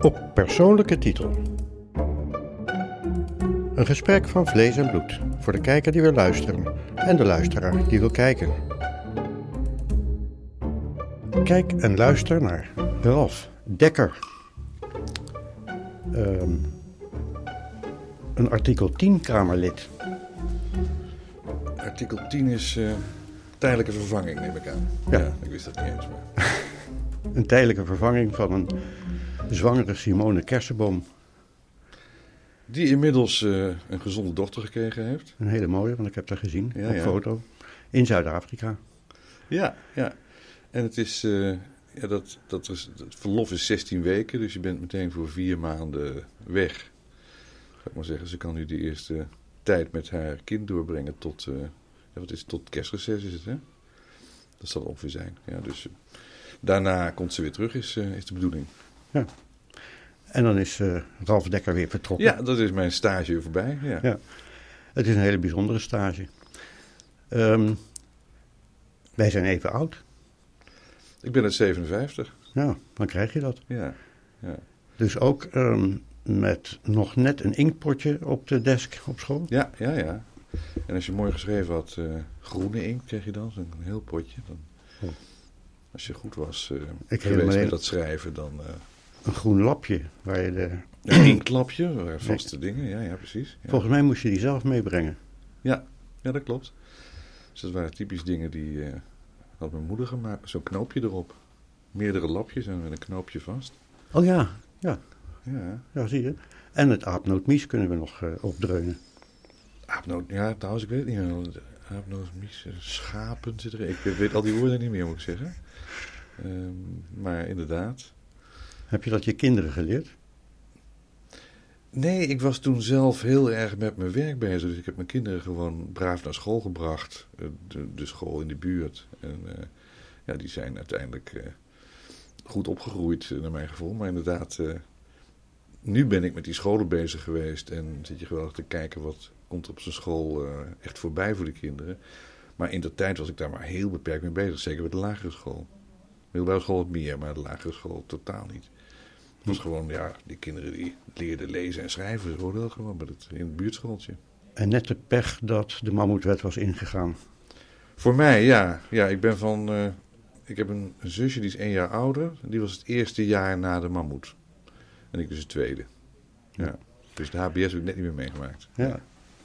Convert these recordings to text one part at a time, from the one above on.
Op persoonlijke titel. Een gesprek van vlees en bloed voor de kijker die wil luisteren en de luisteraar die wil kijken. Kijk en luister naar Ralf Dekker. Ehm, een artikel 10 Kamerlid. Artikel 10 is eh, tijdelijke vervanging, neem ik aan. Ja. ik wist dat niet eens. Maar... Een tijdelijke vervanging van een zwangere Simone Kersenboom. Die inmiddels eh, een gezonde dochter gekregen heeft. Een hele mooie, want ik heb haar gezien Ja, op ja. foto. In Zuid-Afrika. Ja, ja. En het is, eh, ja, dat, dat is, het verlof is 16 weken, dus je bent meteen voor vier maanden weg. Zou ik maar zeggen, ze kan nu de eerste tijd met haar kind doorbrengen tot, ja, wat is het, tot kerstreces is het, hè? Dat zal ongeveer zijn. Ja, dus daarna komt ze weer terug, is, is de bedoeling. En dan is eh, Ralf Dekker weer vertrokken. Ja, dat is mijn stage weer voorbij. Ja. Ja. Het is een hele bijzondere stage. Ehm, wij zijn even oud. Ik ben het 57. Ja, dan krijg je dat. Ja, ja. Dus ook ehm, met nog net een inkpotje op de desk op school. Ja, ja, ja. En als je mooi geschreven had, eh, groene inkt kreeg je dan, zo'n heel potje. Dan, Oh. Als je goed was kreeg geweest met dat schrijven, dan uh, Een groen lapje waar je de... een inklapje, dat waren vaste dingen. Ja, ja, precies. Ja. Volgens mij moest je die zelf meebrengen. ja, dat klopt. Dus dat waren typisch dingen die eh, had mijn moeder gemaakt. Zo'n knoopje erop. Meerdere lapjes en met een knoopje vast. Oh ja, ja, Ja, ja zie je. En het aapnootmies kunnen we nog eh, opdreunen. aapnoot, ja, trouwens, ik weet het niet meer. Aapnoot, mies, eh, schapen zit er. Ik weet al die woorden niet meer, moet ik zeggen. Ehm, maar inderdaad. Heb je dat je kinderen geleerd? Nee, ik was toen zelf heel erg met mijn werk bezig. Dus ik heb mijn kinderen gewoon braaf naar school gebracht. Eh, De, de school in de buurt. En eh, ja, die zijn uiteindelijk eh, goed opgegroeid, naar mijn gevoel. Maar inderdaad, nu ben ik met die scholen bezig geweest. En zit je geweldig te kijken wat komt op zijn school echt voorbij voor de kinderen. Maar in de tijd was ik daar maar heel beperkt mee bezig. Zeker met de lagere school. Middelbare school wat meer, maar de lagere school totaal niet. Het was gewoon, ja, die kinderen die leerden lezen en schrijven. Ze hoorden dat gewoon bij het, in het buurtschooltje. En net de pech dat de mammoetwet was ingegaan. Voor mij, ja. Ja, ik ben van... eh, ik heb een, zusje die is één jaar ouder. Die was het eerste jaar na de mammoet. En ik dus het tweede. Ja. Dus de HBS heb ik net niet meer meegemaakt. Ja.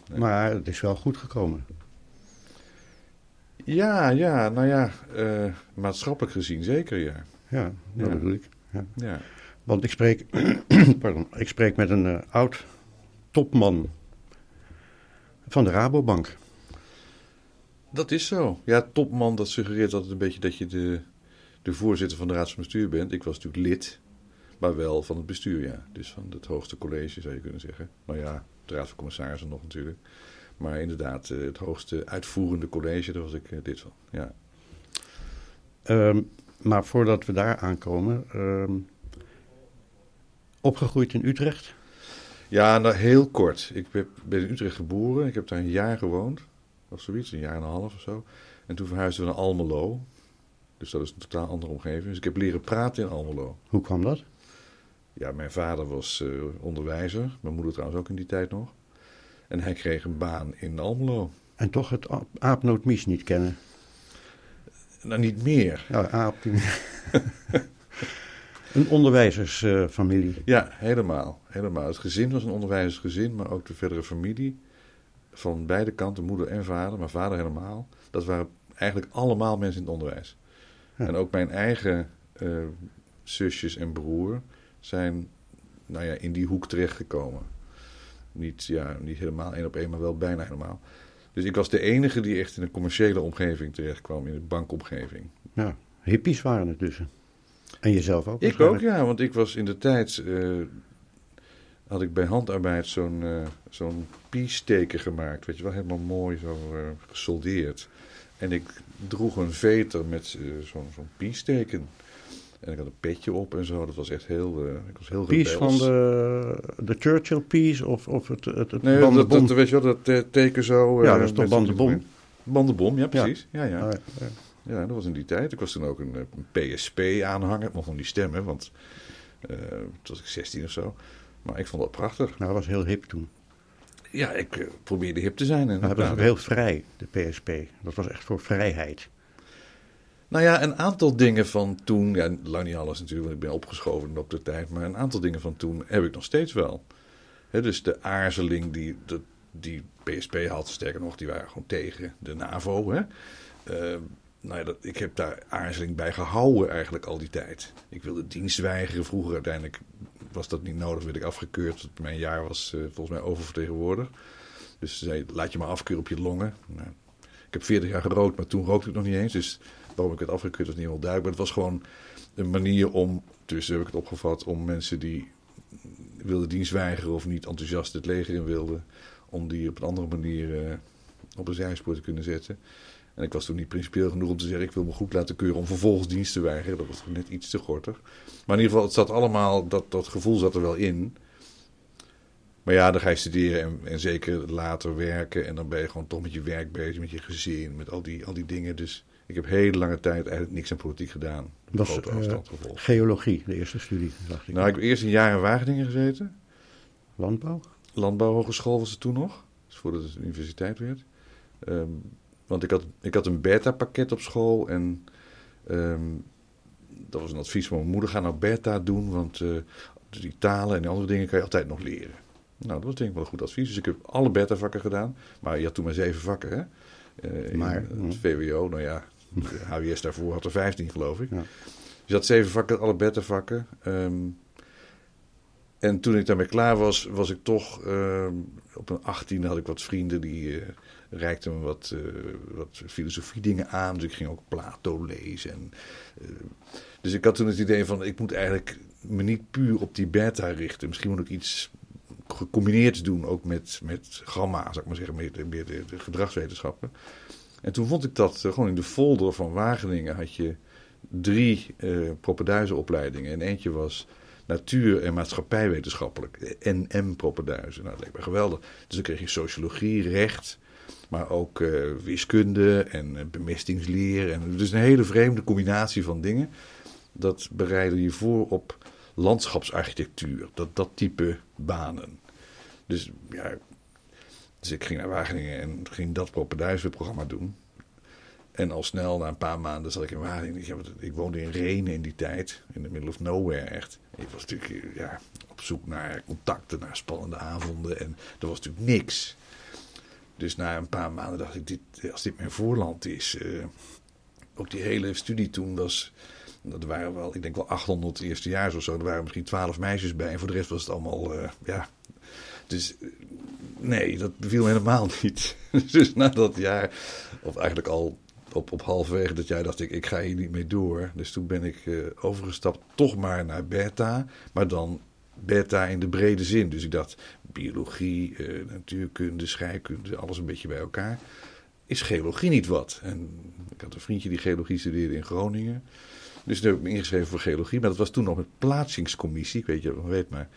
Nee. Maar het is wel goed gekomen. Ja, ja, nou ja. eh, maatschappelijk gezien zeker, ja. Ja, dat Ja. bedoel ik. Ja. Ja. Want ik spreek, pardon, ik spreek met een eh, oud topman van de Rabobank. Dat is zo. Ja, topman, dat suggereert altijd een beetje dat je de, de voorzitter van de raad van bestuur bent. Ik was natuurlijk lid, maar wel van het bestuur, ja. Dus van het hoogste college, zou je kunnen zeggen. Nou ja, de raad van commissarissen nog natuurlijk. Maar inderdaad, eh, het hoogste uitvoerende college, daar was ik eh, lid van. Ja. Ehm, maar voordat we daar aankomen, ehm, opgegroeid in Utrecht. Ja, nou heel kort. Ik ben in Utrecht geboren. Ik heb daar een jaar gewoond. Of zoiets, een jaar en een half of zo. En toen verhuisden we naar Almelo. Dus dat is een totaal andere omgeving. Dus ik heb leren praten in Almelo. Hoe kwam dat? Ja, mijn vader was eh, onderwijzer. Mijn moeder trouwens ook in die tijd nog. En hij kreeg een baan in Almelo. En toch het aap- aapnootmies niet kennen. Nou, niet meer. Ja, aap. een onderwijzersfamilie. Ja, helemaal. helemaal. Het gezin was een onderwijzersgezin, maar ook de verdere familie. Van beide kanten, moeder en vader, maar vader helemaal. Dat waren eigenlijk allemaal mensen in het onderwijs. Ja. En ook mijn eigen eh, zusjes en broer zijn nou ja, in die hoek terechtgekomen. Niet, ja, niet helemaal één op één, maar wel bijna helemaal. Dus ik was de enige die echt in een commerciële omgeving terechtkwam, in een bankomgeving. Ja, hippies waren het dus. En jezelf ook? Ik ook, ja, want ik was in de tijd. eh, had ik bij handarbeid zo'n eh zo'n piesteken gemaakt. Weet je wel, helemaal mooi zo eh, gesoldeerd. En ik droeg een veter met zo'n zo'n piesteken. En ik had een petje op en zo. Dat was echt heel. eh, ik was heel Peace rebels. van de, de Churchill Peace of, of het, het, het Nee, dat, dat, weet je wel, dat teken zo. Ja, dat is toch bandenbom? Bandenbom, ja, precies. Ja, ja. Ah, ja. Ja, dat was in die tijd. Ik was toen ook een, eh, een PSP-aanhanger. Ik mocht nog niet stemmen, want Uh, toen was ik 16 of zo. Maar ik vond dat prachtig. Nou, dat was heel hip toen. Ja, ik uh, probeerde hip te zijn. En dat was ook heel vrij, de PSP. Dat was echt voor vrijheid. Nou ja, een aantal dingen van toen, ja, lang niet alles natuurlijk, want ik ben opgeschoven op de tijd, maar een aantal dingen van toen heb ik nog steeds wel. dus de aarzeling die, de, die PSP had, sterker nog, die waren gewoon tegen de NAVO. Hè. Uh, nou dat, ik heb daar aarzeling bij gehouden eigenlijk al die tijd. Ik wilde dienst weigeren. Vroeger uiteindelijk was dat niet nodig, werd ik afgekeurd. Mijn jaar was uh, volgens mij oververtegenwoordigd. Dus ze zei, laat je maar afkeuren op je longen. Nou, ik heb 40 jaar gerookt, maar toen rookte ik nog niet eens. Dus waarom ik het afgekeurd was niet helemaal duidelijk. Maar het was gewoon een manier om, dus heb ik het opgevat, om mensen die wilden dienst weigeren of niet enthousiast het leger in wilden, om die op een andere manier uh, op een zijspoor te kunnen zetten. En ik was toen niet principieel genoeg om te zeggen: ik wil me goed laten keuren om vervolgens dienst te weigeren. Dat was net iets te gortig. Maar in ieder geval, het zat allemaal, dat, dat gevoel zat er wel in. Maar ja, dan ga je studeren en, en, zeker later werken. En dan ben je gewoon toch met je werk bezig, met je gezin, met al die, al die dingen. Dus ik heb hele lange tijd eigenlijk niks aan politiek gedaan. Was grote afstand uh, geologie, de eerste studie, dacht ik. Nou, ik heb eerst een jaar in Wageningen gezeten. Landbouw? Landbouwhogeschool was het toen nog. Dus voordat het universiteit werd. Um, want ik had, ik had een beta-pakket op school en ehm, dat was een advies van mijn moeder: ga nou beta doen, want uh, die talen en andere dingen kan je altijd nog leren. Nou, dat was denk ik wel een goed advies. Dus ik heb alle beta-vakken gedaan. Maar je had toen maar zeven vakken, hè? Uh, maar, in het VWO, nou ja, de HWS daarvoor had er vijftien, geloof ik. Ja. Dus je had zeven vakken, alle beta-vakken. Um, en toen ik daarmee klaar was, was ik toch uh, op een 18 had ik wat vrienden die uh, reikten me wat, uh, wat filosofie dingen aan. Dus ik ging ook Plato lezen. En, dus ik had toen het idee van ik moet eigenlijk me niet puur op die beta richten. Misschien moet ik iets gecombineerd doen, ook met, met gamma, zou ik maar zeggen, met, met de, gedragswetenschappen. En toen vond ik dat gewoon in de folder van Wageningen had je drie uh, opleidingen. En eentje was natuur- en maatschappijwetenschappelijk. NM Propenduizen. Nou, dat leek me geweldig. Dus dan kreeg je sociologie, recht, maar ook uh, wiskunde en uh, bemestingsleer. En, dus een hele vreemde combinatie van dingen. Dat bereidde je voor op landschapsarchitectuur. Dat, dat type banen. Dus ja, dus ik ging naar Wageningen en ging dat Propenduizen-programma doen. En al snel, na een paar maanden, zat ik in Wageningen. Ik woonde in Renen in die tijd, in the middle of nowhere echt. Ik was natuurlijk ja, op zoek naar contacten, naar spannende avonden. En er was natuurlijk niks. Dus na een paar maanden dacht ik, dit, als dit mijn voorland is. Uh, ook die hele studie toen was. Dat waren wel, ik denk wel 800 eerstejaars of zo. Er waren misschien 12 meisjes bij. En voor de rest was het allemaal, uh, ja. Dus eh, nee, dat beviel helemaal niet. dus na dat jaar, of eigenlijk al op, op halverwege dat jij dacht ik, ik ga hier niet mee door. Dus toen ben ik overgestapt toch maar naar beta. Maar dan beta in de brede zin. Dus ik dacht, biologie, uh, natuurkunde, scheikunde, alles een beetje bij elkaar. Is geologie niet wat? En ik had een vriendje die geologie studeerde in Groningen. Dus toen heb ik me ingeschreven voor geologie. Maar dat was toen nog met plaatsingscommissie. Ik weet je, weet maar.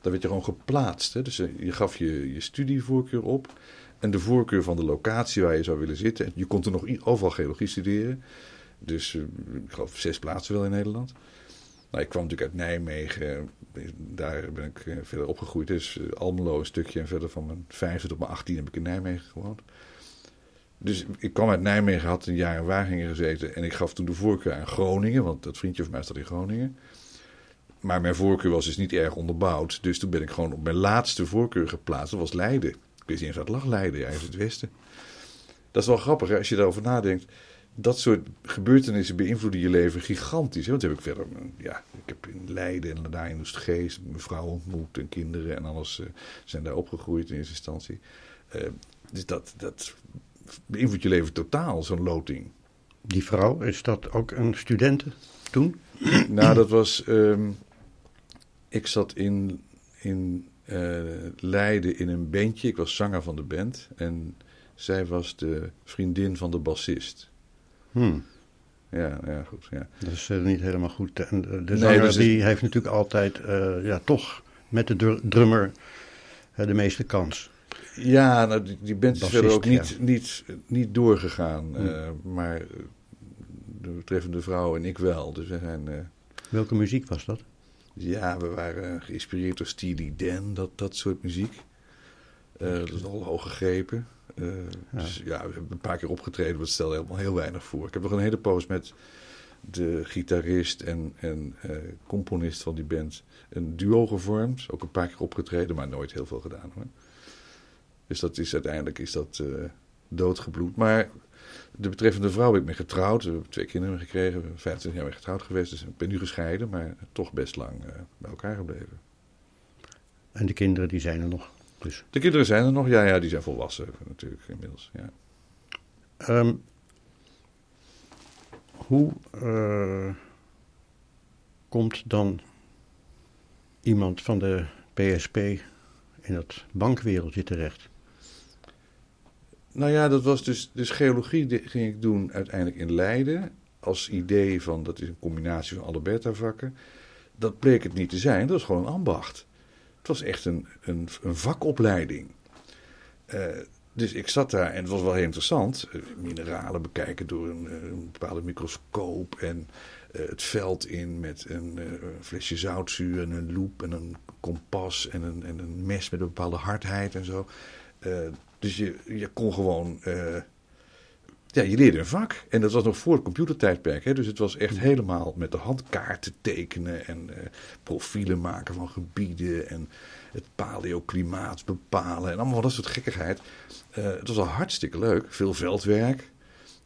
Daar werd je gewoon geplaatst. Hè? Dus eh, je gaf je, je studievoorkeur op en de voorkeur van de locatie waar je zou willen zitten. Je kon toen nog overal geologie studeren. Dus uh, ik geloof zes plaatsen wel in Nederland. Nou, ik kwam natuurlijk uit Nijmegen. Daar ben ik uh, verder opgegroeid. Dus Almelo een stukje. En verder van mijn vijfde tot mijn achttien heb ik in Nijmegen gewoond. Dus ik kwam uit Nijmegen, had een jaar in Wageningen gezeten. En ik gaf toen de voorkeur aan Groningen. Want dat vriendje van mij staat in Groningen. Maar mijn voorkeur was dus niet erg onderbouwd. Dus toen ben ik gewoon op mijn laatste voorkeur geplaatst. Dat was Leiden. Ik wist niet eens wat lag Leiden, ja, het westen. Dat is wel grappig hè, als je daarover nadenkt. Dat soort gebeurtenissen beïnvloeden je leven gigantisch. Hè? Want heb ik verder, ja, ik heb in Leiden en daar in Oostgeest mijn vrouw ontmoet en kinderen en alles uh, zijn daar opgegroeid in eerste instantie. Uh, dus dat, dat beïnvloedt je leven totaal, zo'n loting. Die vrouw, is dat ook een studente toen? nou, dat was. Um, ik zat in, in uh, Leiden in een bandje. Ik was zanger van de band. En zij was de vriendin van de bassist. Hmm. Ja, ja, goed. Ja. Dat is uh, niet helemaal goed. En de, zanger die heeft natuurlijk altijd, uh, ja, toch met de drummer de meeste kans. Ja, nou, die, die band is verder ook niet, ja. niet, niet doorgegaan. Hmm. maar de betreffende vrouw en ik wel. Dus we zijn... Welke muziek was dat? Ja, we waren geïnspireerd door Steely Dan, dat, dat soort muziek. Uh, dat is al hoog gegrepen. Uh, ja. Dus ja, we hebben een paar keer opgetreden, maar het stelde helemaal heel weinig voor. Ik heb nog een hele poos met de gitarist en, en uh, componist van die band een duo gevormd. Ook een paar keer opgetreden, maar nooit heel veel gedaan hoor. Dus dat is uiteindelijk is dat doodgebloed. Maar de betreffende vrouw ben ik mee getrouwd. We hebben twee kinderen gekregen. We zijn 25 jaar mee getrouwd geweest. Dus ik ben nu gescheiden, maar toch best lang bij elkaar gebleven. En de kinderen die zijn er nog? Dus. De kinderen zijn er nog, ja, ja, die zijn volwassen natuurlijk inmiddels. Ja. Um, hoe uh, komt dan iemand van de PSP in het bankwereldje terecht? Nou ja, dat was dus, dus geologie ging ik doen uiteindelijk in Leiden. Als idee van, dat is een combinatie van alle beta-vakken. Dat bleek het niet te zijn, dat was gewoon een ambacht. Het was echt een, een, een vakopleiding. Uh, dus ik zat daar en het was wel heel interessant. Eh, mineralen bekijken door een, eh, bepaalde microscoop. En het veld in met een flesje zoutzuur en een loop en een kompas en een, en een mes met een bepaalde hardheid en zo. Dus je, je kon gewoon. Ja, je leerde een vak. En dat was nog voor het computertijdperk. Hè? Dus het was echt helemaal met de hand kaarten tekenen en uh, profielen maken van gebieden. En het paleoklimaat bepalen. En allemaal dat soort gekkigheid. Uh, het was al hartstikke leuk. Veel veldwerk.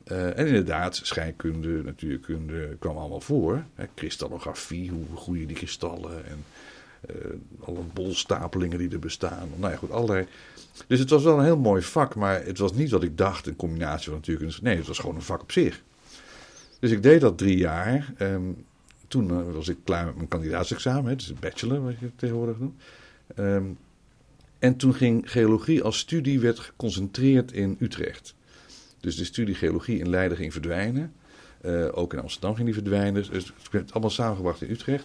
en inderdaad, scheikunde, natuurkunde kwam allemaal voor. Hè? Kristallografie, hoe groeien die kristallen. En alle bolstapelingen die er bestaan. Nou ja, goed, allerlei dus het was wel een heel mooi vak, maar het was niet wat ik dacht, een combinatie van natuurlijk. Nee, het was gewoon een vak op zich. Dus ik deed dat drie jaar. Um, toen uh, was ik klaar met mijn kandidaatsexamen, het bachelor, wat je tegenwoordig doet. Um, en toen ging geologie als studie werd geconcentreerd in Utrecht. Dus de studie geologie in Leiden ging verdwijnen. Uh, ook in Amsterdam ging die verdwijnen. Dus het werd allemaal samengebracht in Utrecht.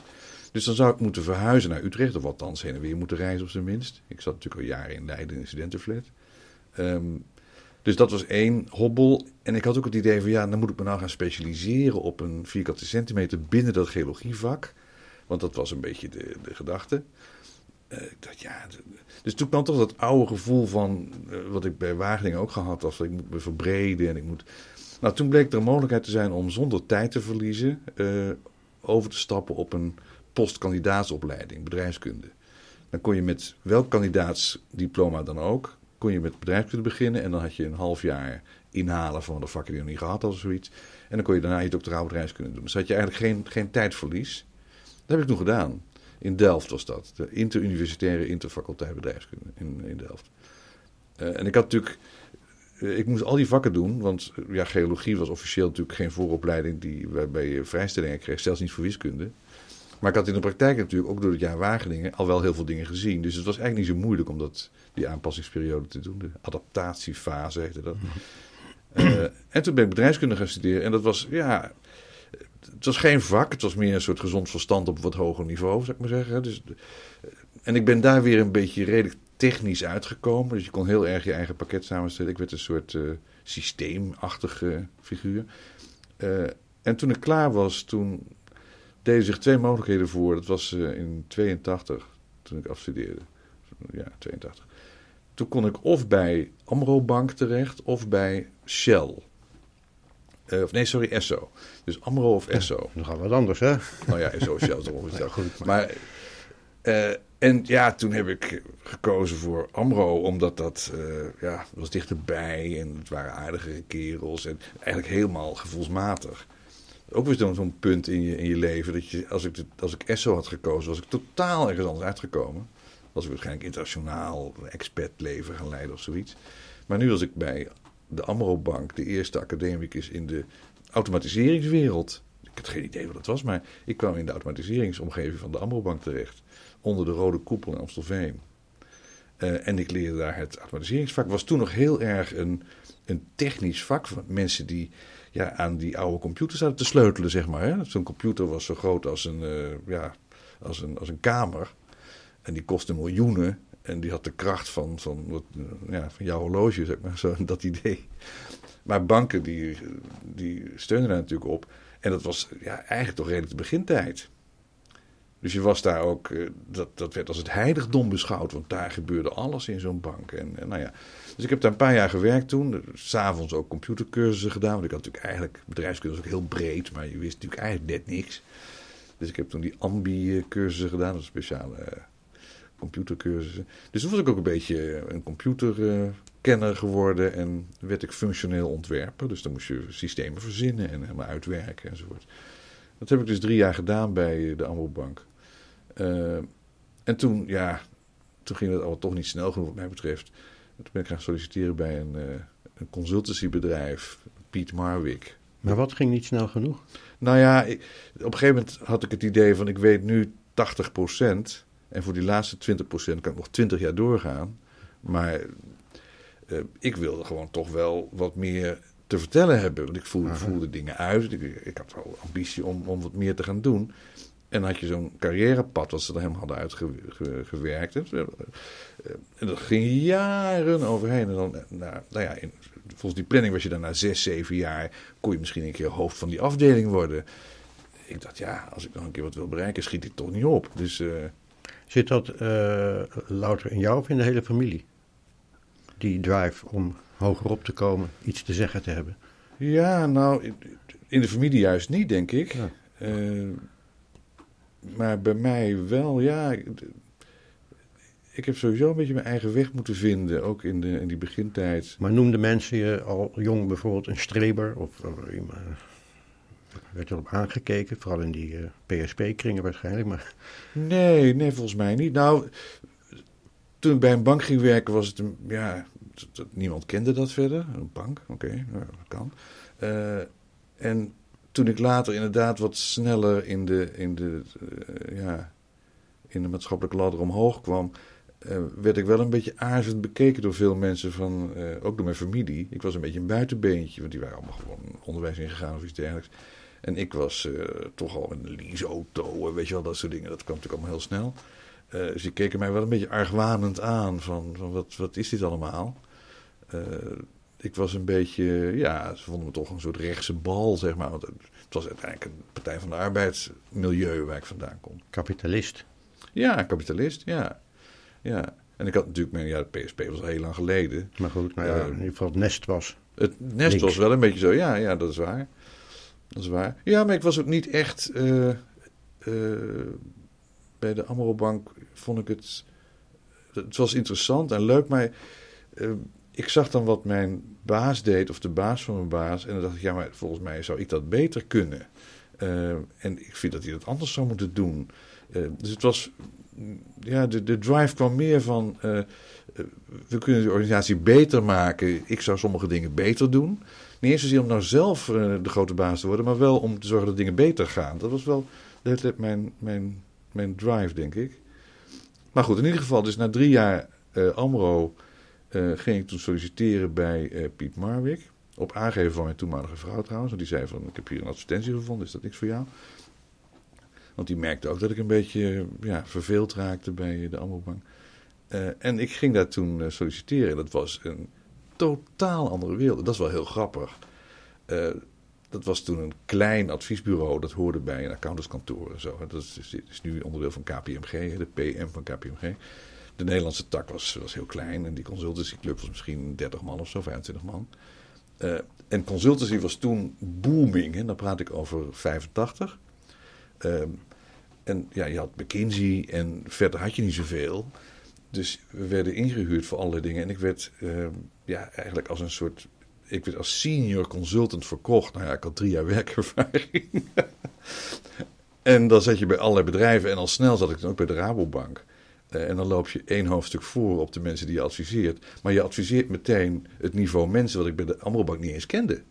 Dus dan zou ik moeten verhuizen naar Utrecht, of althans heen en weer moeten reizen op zijn minst. Ik zat natuurlijk al jaren in Leiden in een studentenflat. Um, dus dat was één hobbel. En ik had ook het idee van ja, dan moet ik me nou gaan specialiseren op een vierkante centimeter binnen dat geologievak. Want dat was een beetje de, de gedachte. Uh, ik dacht, ja, dus toen kwam toch dat oude gevoel van, uh, wat ik bij Wageningen ook gehad had, ik moet me verbreden en ik moet... Nou, toen bleek er een mogelijkheid te zijn om zonder tijd te verliezen uh, over te stappen op een postkandidaatsopleiding, bedrijfskunde. Dan kon je met welk kandidaatsdiploma dan ook, kon je met bedrijfskunde beginnen en dan had je een half jaar inhalen van de vakken die je nog niet gehad had of zoiets. En dan kon je daarna je doctoraal bedrijfskunde doen. Dus had je eigenlijk geen, geen tijdverlies. Dat heb ik toen gedaan. In Delft was dat. De interuniversitaire interfaculteit bedrijfskunde in, in Delft. Uh, en ik had natuurlijk... Uh, ik moest al die vakken doen, want uh, ja, geologie was officieel natuurlijk geen vooropleiding die, waarbij je vrijstellingen kreeg, zelfs niet voor wiskunde. Maar ik had in de praktijk natuurlijk ook door het jaar Wageningen al wel heel veel dingen gezien. Dus het was eigenlijk niet zo moeilijk om dat, die aanpassingsperiode te doen. De adaptatiefase heette dat. uh, en toen ben ik bedrijfskunde gaan studeren. En dat was, ja, het was geen vak. Het was meer een soort gezond verstand op wat hoger niveau, zou ik maar zeggen. Dus, en ik ben daar weer een beetje redelijk technisch uitgekomen. Dus je kon heel erg je eigen pakket samenstellen. Ik werd een soort uh, systeemachtige figuur. Uh, en toen ik klaar was, toen deden zich twee mogelijkheden voor. Dat was uh, in 82, toen ik afstudeerde. Ja, 82. Toen kon ik of bij Amro Bank terecht of bij Shell. Uh, of nee, sorry, Esso. Dus Amro of Esso. Ja, dan gaan we wat anders, hè? Nou ja, Esso, Shell is ongeveer goed. Maar, uh, en ja, toen heb ik gekozen voor Amro, omdat dat uh, ja, was dichterbij en het waren aardigere kerels. En eigenlijk helemaal gevoelsmatig ook weer zo'n punt in je, in je leven. Dat je, als ik, als ik ESSO had gekozen, was ik totaal ergens anders uitgekomen. Was ik waarschijnlijk internationaal expat leven gaan leiden of zoiets. Maar nu was ik bij de Amro Bank, de eerste academicus in de automatiseringswereld. Ik had geen idee wat dat was, maar ik kwam in de automatiseringsomgeving van de Amro Bank terecht. Onder de rode koepel in Amstelveen. Uh, en ik leerde daar het automatiseringsvak. was toen nog heel erg een, een technisch vak. Van mensen die ja, aan die oude computers zaten te sleutelen, zeg maar. Zo'n computer was zo groot als een, uh, ja, als, een, als een kamer. En die kostte miljoenen. En die had de kracht van, van, ja, van jouw horloge, zeg maar, zo, dat idee. Maar banken die, die steunden daar natuurlijk op. En dat was ja, eigenlijk toch redelijk de begintijd. Dus je was daar ook, eh, dat, dat werd als het heiligdom beschouwd, want daar gebeurde alles in zo'n bank. En nou ja, dus ik heb daar een paar jaar gewerkt toen. S'avonds ook computercursussen gedaan. Want ik had natuurlijk eigenlijk, bedrijfskunde was ook heel breed, maar je wist natuurlijk eigenlijk net niks. Dus ik heb toen die Ambi-cursussen gedaan, dat speciale uh, computercursussen. Dus toen was ik ook een beetje een computerkenner geworden en werd ik functioneel ontwerper. Dus dan moest je systemen verzinnen en helemaal uitwerken enzovoort. Dat heb ik dus drie jaar gedaan bij de Amrobank. Uh, en toen, ja, toen ging het al toch niet snel genoeg wat mij betreft. Toen ben ik gaan solliciteren bij een, uh, een consultancybedrijf, Piet Marwick. Maar wat ging niet snel genoeg? Nou ja, ik, op een gegeven moment had ik het idee van ik weet nu 80% En voor die laatste 20% kan ik nog 20 jaar doorgaan. Maar uh, ik wilde gewoon toch wel wat meer te vertellen hebben. Want ik voelde, voelde dingen uit. Ik, ik, had wel ambitie om, om wat meer te gaan doen. En had je zo'n carrièrepad wat ze er helemaal hadden uitgewerkt. Eh, en dat ging jaren overheen. En dan, nou, nou ja, in, volgens die planning was je dan na zes, zeven jaar... kon je misschien een keer hoofd van die afdeling worden. Ik dacht, ja, als ik nog een keer wat wil bereiken, schiet ik toch niet op. Dus... Uh, Zit dat uh, louter in jou of in de hele familie? Die drive om hogerop te komen, iets te zeggen te hebben? Ja, nou, in de familie juist niet, denk ik. Ja. Uh, maar bij mij wel, ja. Ik heb sowieso een beetje mijn eigen weg moeten vinden, ook in, de, in die begintijd. Maar noemden mensen je al jong bijvoorbeeld een streber? Of, of werd erop aangekeken, vooral in die uh, PSP-kringen waarschijnlijk? Maar... Nee, nee, volgens mij niet. Nou, toen ik bij een bank ging werken, was het een, ja, niemand kende dat verder. Een bank, oké, okay, nou, dat kan. Uh, en toen ik later inderdaad wat sneller in de, in de, uh, ja, in de maatschappelijke ladder omhoog kwam, uh, werd ik wel een beetje aarzelend bekeken door veel mensen, van, uh, ook door mijn familie. Ik was een beetje een buitenbeentje, want die waren allemaal gewoon onderwijs ingegaan of iets dergelijks. En ik was toch al een leaseauto, weet je wel, dat soort dingen. Dat kwam natuurlijk allemaal heel snel. dus die keken mij wel een beetje argwanend aan, van, van wat, wat is dit allemaal? Ik was een beetje, ja, ze vonden me toch een soort rechtse bal, zeg maar. Want het was uiteindelijk een Partij van de Arbeidsmilieu waar ik vandaan kom. Kapitalist. Ja, kapitalist, ja. ja. En ik had natuurlijk, mijn, ja, de PSP was al heel lang geleden. Maar goed, ja, uh, in ieder geval het nest was. Het nest was wel een beetje zo, ja, ja, dat is waar. Dat is waar. Ja, maar ik was ook niet echt. Uh, uh, bij de Amrobank vond ik het. Het was interessant en leuk, maar ik zag dan wat mijn baas deed, of de baas van mijn baas. En dan dacht ik, ja, maar volgens mij zou ik dat beter kunnen. Uh, en ik vind dat hij dat anders zou moeten doen. Uh, dus het was, ja, de, de drive kwam meer van, uh, we kunnen de organisatie beter maken. Ik zou sommige dingen beter doen. Niet eens zozeer om nou zelf de grote baas te worden, maar wel om te zorgen dat dingen beter gaan. Dat was wel de mijn, mijn, mijn drive, denk ik. Maar goed, in ieder geval, dus na drie jaar AMRO ging ik toen solliciteren bij uh, Piet Marwick. Op aangeven van mijn toenmalige vrouw trouwens. Want die zei van, ik heb hier een advertentie gevonden, is dat niks voor jou? Want die merkte ook dat ik een beetje ja, verveeld raakte bij de Amrobank. Uh, en ik ging daar toen solliciteren. Dat was een totaal andere wereld. Dat is wel heel grappig. dat was toen een klein adviesbureau. Dat hoorde bij een accountantskantoor en zo. Dat is, is nu onderdeel van KPMG, de PM van KPMG. De Nederlandse tak was, heel klein en die consultancyclub was misschien 30 man of zo, 25 man. Uh, en consultancy was toen booming, en dan praat ik over 85. Uh, ehm, en ja, je had McKinsey en verder had je niet zoveel. Dus we werden ingehuurd voor allerlei dingen. En ik werd uh, ja, eigenlijk als een soort. Ik werd als senior consultant verkocht. Nou ja, ik had drie jaar werkervaring. en dan zat je bij allerlei bedrijven. En al snel zat ik dan ook bij de Rabobank. Uh, en dan loop je één hoofdstuk voor op de mensen die je adviseert. Maar je adviseert meteen het niveau mensen wat ik bij de Amrobank niet eens kende.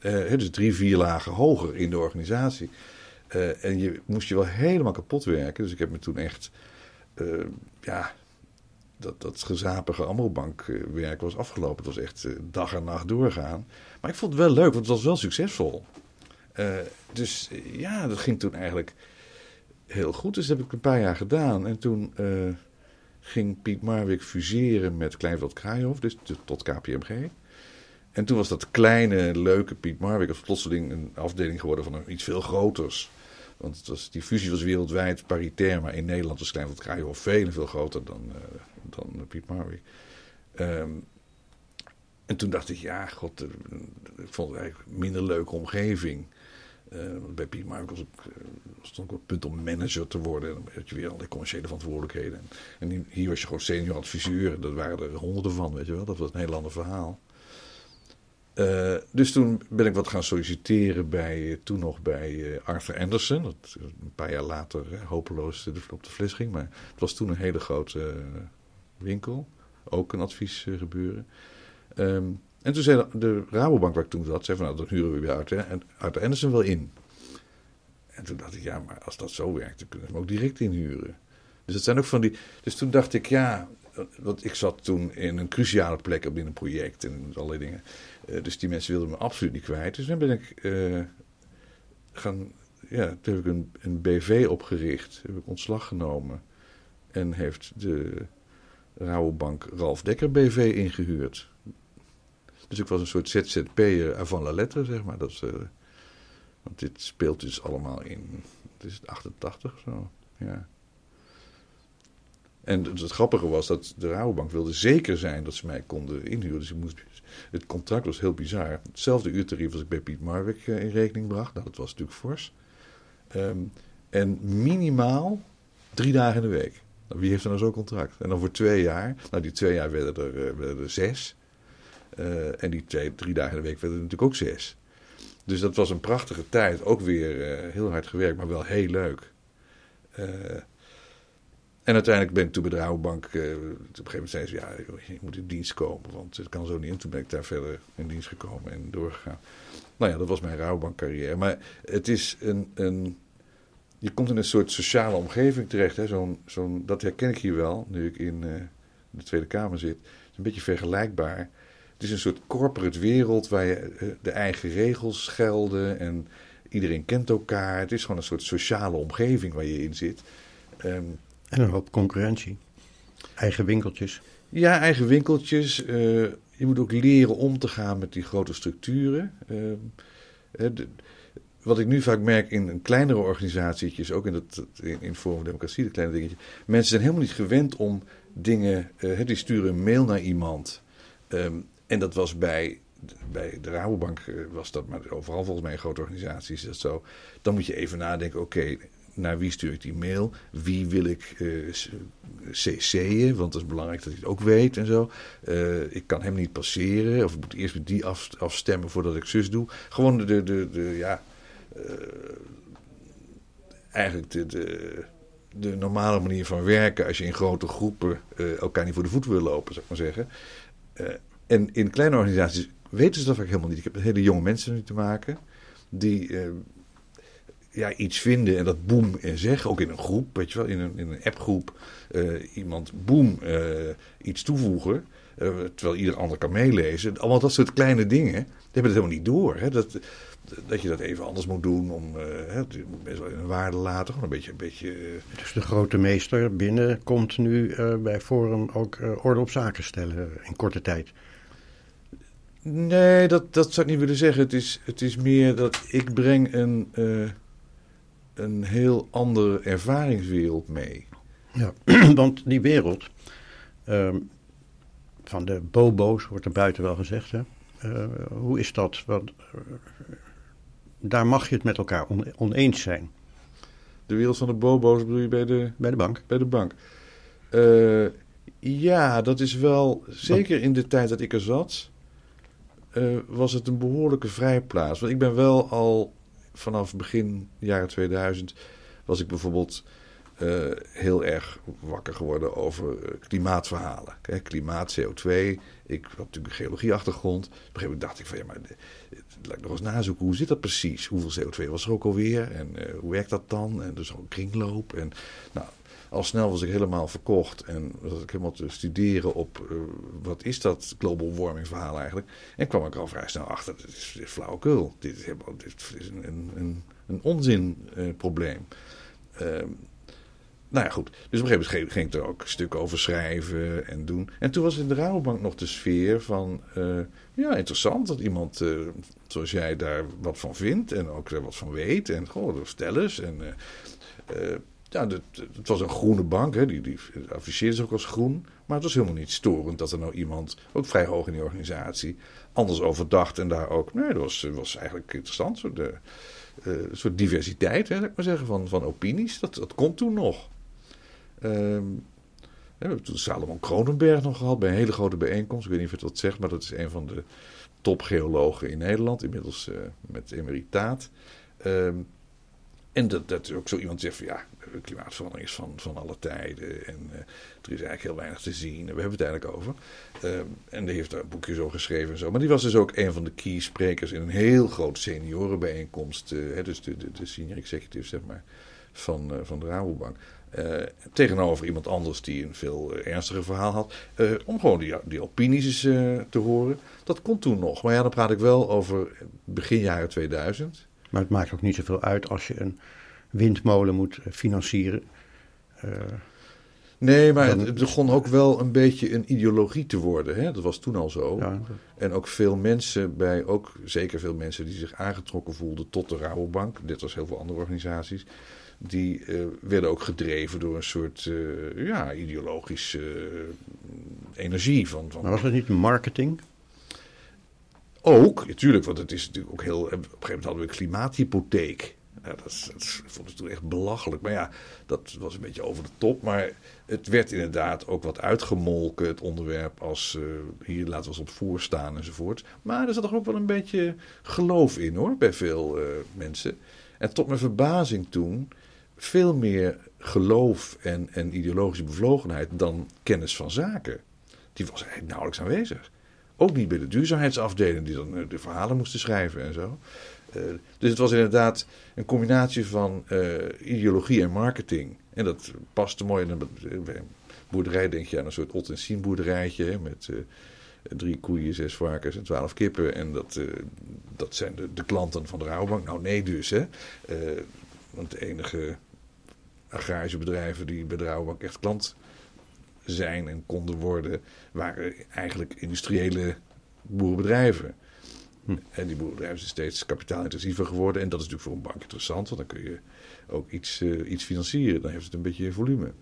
Uh, dus drie, vier lagen hoger in de organisatie. Uh, en je moest je wel helemaal kapot werken. Dus ik heb me toen echt, ja, dat, dat gezapige Amrobankwerk was afgelopen. Het was echt dag en nacht doorgaan. Maar ik vond het wel leuk, want het was wel succesvol. dus ja, dat ging toen eigenlijk heel goed. Dus dat heb ik een paar jaar gedaan. En toen uh, ging Piet Marwijk fuseren met Kleinveld Kraaienhof, dus tot KPMG. En toen was dat kleine, leuke Piet Marwijk als plotseling een afdeling geworden van iets veel groters. Want het was, die fusie was wereldwijd paritair, maar in Nederland was Klein van Kraaien veel en veel groter dan, uh, dan Piet Marwick. Ehm, en toen dacht ik, ja, god, ik vond het eigenlijk een minder leuke omgeving. Uh, bij Piet ik, stond ik op het punt om manager te worden. En dan had je weer allerlei commerciële verantwoordelijkheden. En hier was je gewoon senior adviseur. Dat waren er honderden van, weet je wel. Dat was een heel ander verhaal. Uh, dus toen ben ik wat gaan solliciteren bij, toen nog bij Arthur Anderson. Dat een paar jaar later hopeloos op de fles ging. Maar het was toen een hele grote winkel. Ook een adviesgebeuren. Um, en toen zei de Rabobank waar ik toen zat, zei van nou, dan huren we weer Arthur, Arthur Anderson wel in. En toen dacht ik, ja, maar als dat zo werkt, dan kunnen we hem ook direct inhuren. Dus dat zijn ook van die. Dus toen dacht ik, ja, want ik zat toen in een cruciale plek op een project en allerlei dingen. Uh, dus die mensen wilden me absoluut niet kwijt. Dus dan ben ik uh, gaan. Ja, toen heb ik een, een BV opgericht, heb ik ontslag genomen. En heeft de Rabobank Ralf Dekker BV ingehuurd. Dus ik was een soort ZZP'er avant la lettre, zeg maar. Dat uh, want dit speelt dus allemaal in, het is 88 of zo, ja. En het, grappige was dat de Rabobank wilde zeker zijn dat ze mij konden inhuren. Dus ik moest, het contract was heel bizar. Hetzelfde uurtarief als ik bij Piet Marwick uh, in rekening bracht. Nou, dat was natuurlijk fors. Um, en minimaal drie dagen in de week. Nou, wie heeft er nou zo'n contract? En dan voor twee jaar. Nou, die twee jaar er, uh, werden er zes. Uh, en die twee, drie dagen in de week werden er natuurlijk ook zes. Dus dat was een prachtige tijd. Ook weer uh, heel hard gewerkt, maar wel heel leuk. Uh, en uiteindelijk ben ik toen bij de Rabobank... op een gegeven moment zei ze, ja, je moet in dienst komen. Want het kan zo niet. En toen ben ik daar verder in dienst gekomen en doorgegaan. Nou ja, dat was mijn Rabobank carrière. Maar het is een... een je komt in een soort sociale omgeving terecht. Hè? Zo'n, zo'n, dat herken ik hier wel, nu ik in de Tweede Kamer zit. Het is een beetje vergelijkbaar. Het is een soort corporate wereld waar je de eigen regels gelden en iedereen kent elkaar. Het is gewoon een soort sociale omgeving waar je in zit. Um, en een hoop concurrentie. Eigen winkeltjes. Ja, eigen winkeltjes. Uh, je moet ook leren om te gaan met die grote structuren. Uh, de, wat ik nu vaak merk in kleinere organisaties, ook in, het, in, in Forum voor Democratie, de kleine dingetjes. Mensen zijn helemaal niet gewend om dingen. Uh, die sturen een mail naar iemand. Um, en dat was bij, bij de Rabobank, was dat, maar overal volgens mij in grote organisaties is dat zo. Dan moet je even nadenken, oké, naar wie stuur ik die mail? Wie wil ik uh, cc'en? Want het is belangrijk dat hij het ook weet en zo. Uh, ik kan hem niet passeren. Of ik moet eerst met die af, afstemmen voordat ik zus doe. Gewoon de, de, de, ja... Eigenlijk de, de, de, normale manier van werken... als je in grote groepen elkaar niet voor de voet wil lopen, zou ik maar zeggen... En in kleine organisaties weten ze dat vaak helemaal niet. Ik heb hele jonge mensen nu te maken die uh, ja, iets vinden en dat boem en zeggen. Ook in een groep, weet je wel, in een, in een appgroep. Uh, iemand boem uh, iets toevoegen. terwijl ieder ander kan meelezen. Allemaal dat soort kleine dingen. Die hebben het helemaal niet door. Hè? Dat, dat je dat even anders moet doen om best wel in een waarde laten. Gewoon een beetje. Een beetje Dus de grote meester binnen komt nu bij Forum ook orde op zaken stellen in korte tijd. Nee, dat, dat zou ik niet willen zeggen. Het is, het is meer dat ik breng een, uh, een heel andere ervaringswereld mee. Ja, want die wereld um, van de bobo's wordt er buiten wel gezegd. Hè? Uh, hoe is dat? Want, uh, daar mag je het met elkaar on, oneens zijn. De wereld van de bobo's bedoel je bij de, bij de bank? Bij de bank. ja, dat is wel, zeker in de tijd dat ik er zat uh, was het een behoorlijke vrijplaats. Want ik ben wel al vanaf begin jaren 2000 was ik bijvoorbeeld uh, heel erg wakker geworden over klimaatverhalen. Kijk, klimaat, CO2. Ik had natuurlijk een geologieachtergrond. Op een gegeven moment dacht ik van ja, maar laat ik nog eens nazoeken. Hoe zit dat precies? Hoeveel CO2 was er ook alweer? En hoe werkt dat dan? En dus een kringloop. En nou, al snel was ik helemaal verkocht en was ik helemaal te studeren op uh, wat is dat global warming verhaal eigenlijk. En kwam ik al vrij snel achter, dit is, dit is flauwekul. Dit is, helemaal, dit is een, een, een onzin uh, probleem. Uh, nou ja, goed. Dus op een gegeven moment ging ik er ook stukken over schrijven en doen. En toen was in de Rabobank nog de sfeer van... Uh, ja, interessant dat iemand zoals jij daar wat van vindt... en ook wat van weet. En gewoon vertel eens. En, uh, ja, het was een groene bank, hè, die, die afficheerde zich ook als groen. Maar het was helemaal niet storend dat er nou iemand, ook vrij hoog in die organisatie, anders over dacht. En daar ook, nee, dat was, was eigenlijk interessant. Een soort diversiteit, hè, ik maar zeggen, van, van opinies. Dat, dat komt toen nog. Um, we hebben toen Salomon Kronenberg nog gehad bij een hele grote bijeenkomst. Ik weet niet of je dat zegt, maar dat is een van de topgeologen in Nederland. Inmiddels uh, met emeritaat. En dat, ook zo iemand zegt van ja, klimaatverandering is van, van alle tijden. En uh, er is eigenlijk heel weinig te zien. En we hebben het eigenlijk over. Um, en die heeft daar boekjes over geschreven en zo. Maar die was dus ook een van de key sprekers in een heel grote seniorenbijeenkomst. Uh, hè, dus de, de, de, senior executive, zeg maar, van, uh, van de Rabobank. tegenover iemand anders die een veel ernstiger verhaal had. om gewoon die, die opinies te horen. Dat kon toen nog. Maar ja, dan praat ik wel over begin jaren 2000. Maar het maakt ook niet zoveel uit als je een windmolen moet eh, financieren. Uh, nee, maar het begon ook wel een beetje een ideologie te worden. Hè? Dat was toen al zo. Ja, En ook veel mensen bij, ook zeker veel mensen die zich aangetrokken voelden tot de Rabobank, dit was heel veel andere organisaties, die uh, werden ook gedreven door een soort uh, ja, ideologische energie. Van, van... Maar was het niet marketing? Ook, natuurlijk, want het is natuurlijk ook heel. Op een gegeven moment hadden we een klimaathypotheek. Dat, is, dat vond ik toen echt belachelijk. Maar ja, dat was een beetje over de top. Maar het werd inderdaad ook wat uitgemolken, het onderwerp, als uh, hier laten we ons op voorstaan enzovoort. Maar er zat toch ook wel een beetje geloof in hoor, bij veel uh, mensen. En tot mijn verbazing toen veel meer geloof en, en ideologische bevlogenheid dan kennis van zaken. Die was eigenlijk nauwelijks aanwezig. Ook niet bij de duurzaamheidsafdeling, die dan eh, de verhalen moesten schrijven en zo. Uh, dus het was inderdaad een combinatie van uh, ideologie en marketing. En dat paste mooi in een boerderij, denk je aan een soort ot- boerderijtje met drie koeien, zes varkens en twaalf kippen. En dat, dat zijn de, klanten van de Rabobank. Nou, nee, dus hè. want de enige agrarische bedrijven die bij de Rabobank echt klant zijn en konden worden, waren eigenlijk industriële boerenbedrijven. Hm. En die boerenbedrijven zijn steeds kapitaalintensiever geworden. En dat is natuurlijk voor een bank interessant, want dan kun je ook iets, uh, iets financieren. Dan heeft het een beetje volume.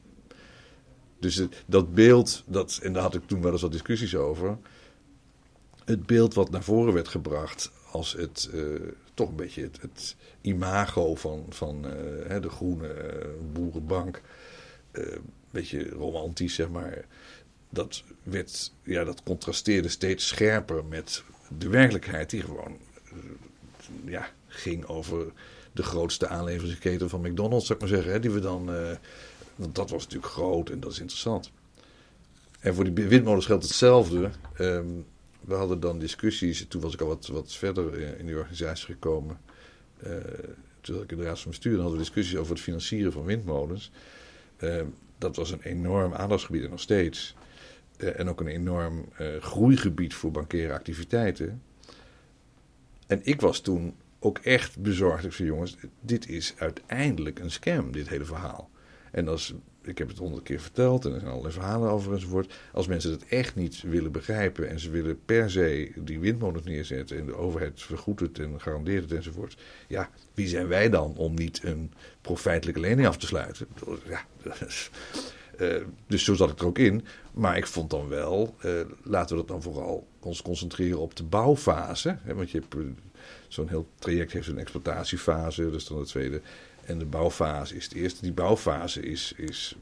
Dus het, dat beeld, dat, en daar had ik toen wel eens wat discussies over. Het beeld wat naar voren werd gebracht als het uh, toch een beetje het, het imago van, van uh, de groene boerenbank beetje romantisch, zeg maar. Dat, werd, ja, dat contrasteerde steeds scherper met de werkelijkheid, die gewoon uh, ja, ging over de grootste aanleveringsketen van McDonald's, zou ik maar zeggen. Hè, die we dan, uh, want dat was natuurlijk groot en dat is interessant. En voor die windmolens geldt hetzelfde. Um, we hadden dan discussies, toen was ik al wat, wat verder in die organisatie gekomen. Toen had ik in de raad van bestuur, dan hadden we discussies over het financieren van windmolens. Uh, dat was een enorm aandachtsgebied en nog steeds. Uh, en ook een enorm uh, groeigebied voor bankaire activiteiten. En ik was toen ook echt bezorgd. Ik zei, jongens, dit is uiteindelijk een scam, dit hele verhaal. En als ik heb het honderd keer verteld en er zijn allerlei verhalen over enzovoort. Als mensen het echt niet willen begrijpen en ze willen per se die windmolens neerzetten en de overheid vergoedt het en garandeert het enzovoort. Ja, wie zijn wij dan om niet een profijtelijke lening af te sluiten? Ja, uh, dus zo zat ik er ook in. Maar ik vond dan wel, uh, laten we dat dan vooral ons concentreren op de bouwfase. Hè, want je hebt zo'n heel traject heeft een exploitatiefase, dat is dan de tweede. En de bouwfase is de eerste. Die bouwfase is, is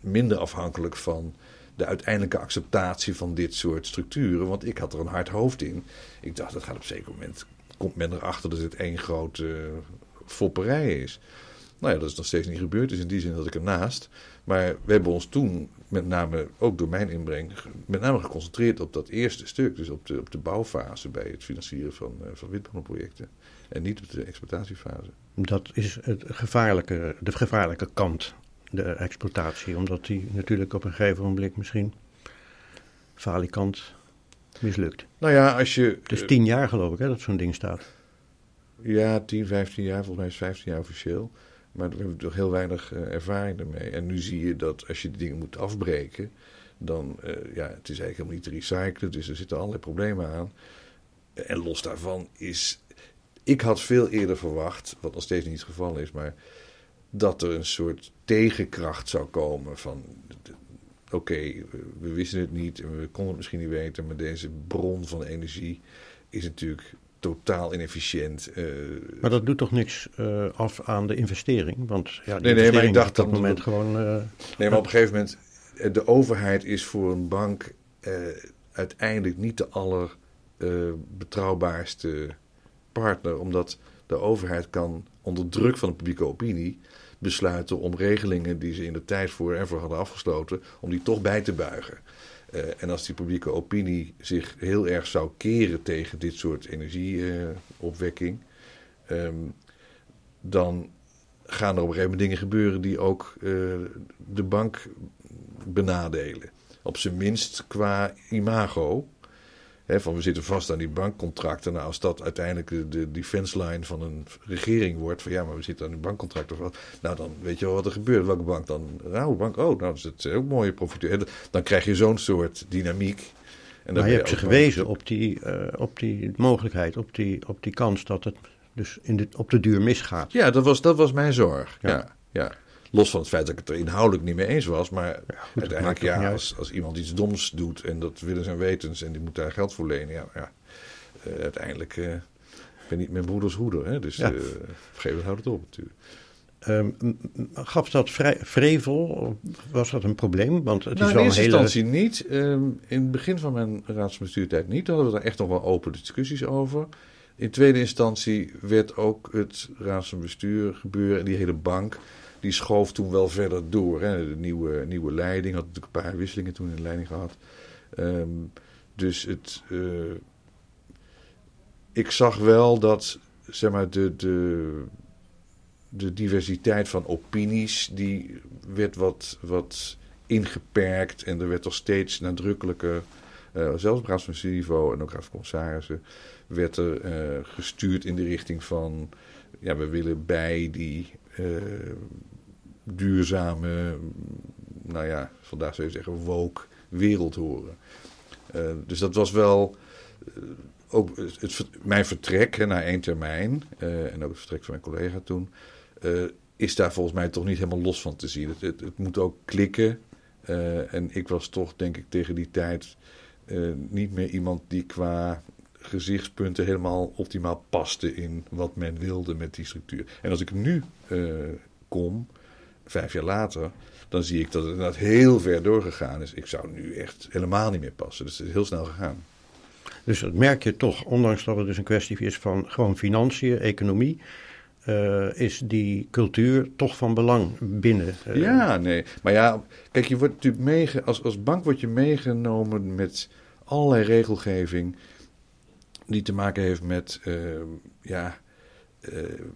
minder afhankelijk van de uiteindelijke acceptatie van dit soort structuren. Want ik had er een hard hoofd in. Ik dacht, dat gaat op een zeker moment. Komt men erachter dat het één grote uh, fopperij is. Nou ja, dat is nog steeds niet gebeurd. Dus in die zin dat ik ernaast. Maar we hebben ons toen, met name ook door mijn inbreng, met name geconcentreerd op dat eerste stuk. Dus op de, op de bouwfase bij het financieren van, uh, van. En niet op de exploitatiefase. Dat is het gevaarlijke, de gevaarlijke kant, de exploitatie. Omdat die natuurlijk op een gegeven moment misschien falikant mislukt. Nou ja, als je... Het is tien jaar geloof ik hè, dat zo'n ding staat. Ja, 10, 15 jaar. Volgens mij is 15 jaar officieel. Maar we hebben toch heel weinig uh, ervaring ermee. En nu zie je dat als je die dingen moet afbreken, dan uh, ja, het is eigenlijk helemaal niet te recyclen. Dus er zitten allerlei problemen aan. En los daarvan is. Ik had veel eerder verwacht, wat nog steeds niet het geval is, maar dat er een soort tegenkracht zou komen van. Oké, we wisten het niet en we konden het misschien niet weten, maar deze bron van energie is natuurlijk totaal inefficiënt. Uh, maar dat doet toch niks uh, af aan de investering? Want ja, nee, nee, maar ik dacht op dat moment gewoon. Uh, nee, maar op een gegeven moment, de overheid is voor een bank uiteindelijk niet de allerbetrouwbaarste partner, omdat de overheid kan onder druk van de publieke opinie besluiten om regelingen die ze in de tijd voor en voor hadden afgesloten, om die toch bij te buigen. Uh, en als die publieke opinie zich heel erg zou keren tegen dit soort energieopwekking, um, dan gaan er op een gegeven moment dingen gebeuren die ook uh, de bank benadelen. Op zijn minst qua imago van we zitten vast aan die bankcontracten. Nou, als dat uiteindelijk de, de defense line van een regering wordt. Van ja, maar we zitten aan die bankcontracten. Nou, dan weet je wel wat er gebeurt. Welke bank dan? Nou, bank. Oh, nou, dat is het ook mooie profiteur. Dan krijg je zo'n soort dynamiek. En maar je hebt ze gewezen op die, uh, op die mogelijkheid, op die, op die kans dat het dus in de, op de duur misgaat. Ja, dat was, dat was mijn zorg. ja. ja. ja. Los van het feit dat ik het er inhoudelijk niet mee eens was. Maar ja, goed, uiteindelijk, ja, als, als iemand iets doms doet en dat willen zijn wetens en die moet daar geld voor lenen. Ja, ja uh, uiteindelijk uh, ben ik mijn broeders hoeder. Hè? Dus ja. uh, op een gegeven moment houdt het op natuurlijk. Um, gaf dat vrij, vrevel? Was dat een probleem? Want het nou, is wel in eerste hele... instantie niet. Um, in het begin van mijn raadsbestuurtijd niet. Daar hadden we daar echt nog wel open discussies over. In tweede instantie werd ook het raads- en bestuur gebeuren en die hele bank die schoof toen wel verder door. Hè. De nieuwe, nieuwe leiding had natuurlijk een paar wisselingen toen in de leiding gehad. Um, dus het, uh, ik zag wel dat zeg maar, de, de, de diversiteit van opinies die werd wat, wat ingeperkt en er werd toch steeds nadrukkelijker, uh, zelfs op raadsniveau en ook raad van commissarissen, werd er uh, gestuurd in de richting van, ja, we willen bij die duurzame, nou ja, vandaag zou je zeggen, woke wereld horen. Uh, dus dat was wel uh, ook het, mijn vertrek hè, na één termijn, uh, en ook het vertrek van mijn collega toen, is daar volgens mij toch niet helemaal los van te zien. Het, het, het moet ook klikken. en ik was toch, denk ik, tegen die tijd niet meer iemand die qua gezichtspunten helemaal optimaal paste in wat men wilde met die structuur. En als ik nu kom, vijf jaar later, dan zie ik dat het inderdaad heel ver doorgegaan is. Ik zou nu echt helemaal niet meer passen. Dus het is heel snel gegaan. Dus dat merk je toch, ondanks dat het dus een kwestie is van gewoon financiën, economie. Uh, is die cultuur toch van belang binnen. Uh. Ja, nee. Maar ja, kijk, je wordt natuurlijk meege, als, als bank word je meegenomen met allerlei regelgeving die te maken heeft met uh, ja,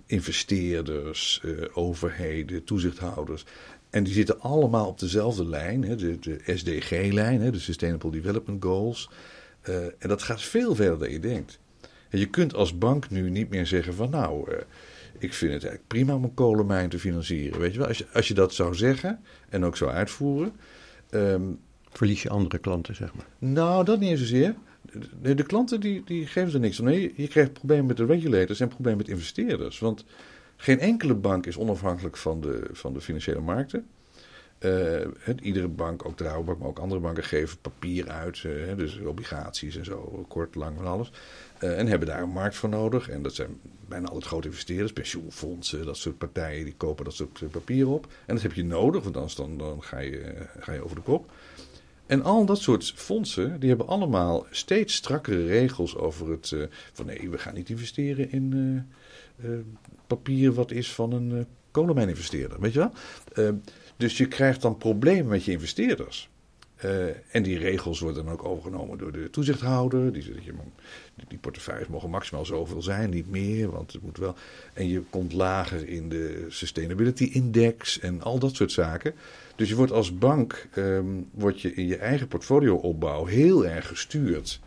investeerders, uh, overheden, toezichthouders. En die zitten allemaal op dezelfde lijn, hè, de, de SDG-lijn, de Sustainable Development Goals. Uh, en dat gaat veel verder dan je denkt. En je kunt als bank nu niet meer zeggen van nou, ik vind het eigenlijk prima om een kolenmijn te financieren. Weet je wel, als je, als je dat zou zeggen en ook zou uitvoeren. Um, Verlies je andere klanten, zeg maar? Nou, dat niet zozeer. De, de, klanten die, die geven er niks om. Nee, je krijgt problemen met de regulators en problemen met investeerders. Want geen enkele bank is onafhankelijk van de, van de financiële markten. Uh, iedere bank, ook de Rabobank, maar ook andere banken geven papier uit. Uh, dus obligaties en zo, kort, lang van alles. Uh, en hebben daar een markt voor nodig. En dat zijn bijna altijd grote investeerders, pensioenfondsen, dat soort partijen, die kopen dat soort papier op. En dat heb je nodig, want anders dan, dan ga, je, ga je over de kop. En al dat soort fondsen, die hebben allemaal steeds strakkere regels over het... Uh, van nee, we gaan niet investeren in uh, uh, papier wat is van een kolenmijninvesteerder, weet je wel? dus je krijgt dan problemen met je investeerders. En die regels worden dan ook overgenomen door de toezichthouder. Die zegt, je, die portefeuilles mogen maximaal zoveel zijn, niet meer, want het moet wel. En je komt lager in de Sustainability Index en al dat soort zaken. Dus je wordt als bank um, word je in je eigen portfolioopbouw heel erg gestuurd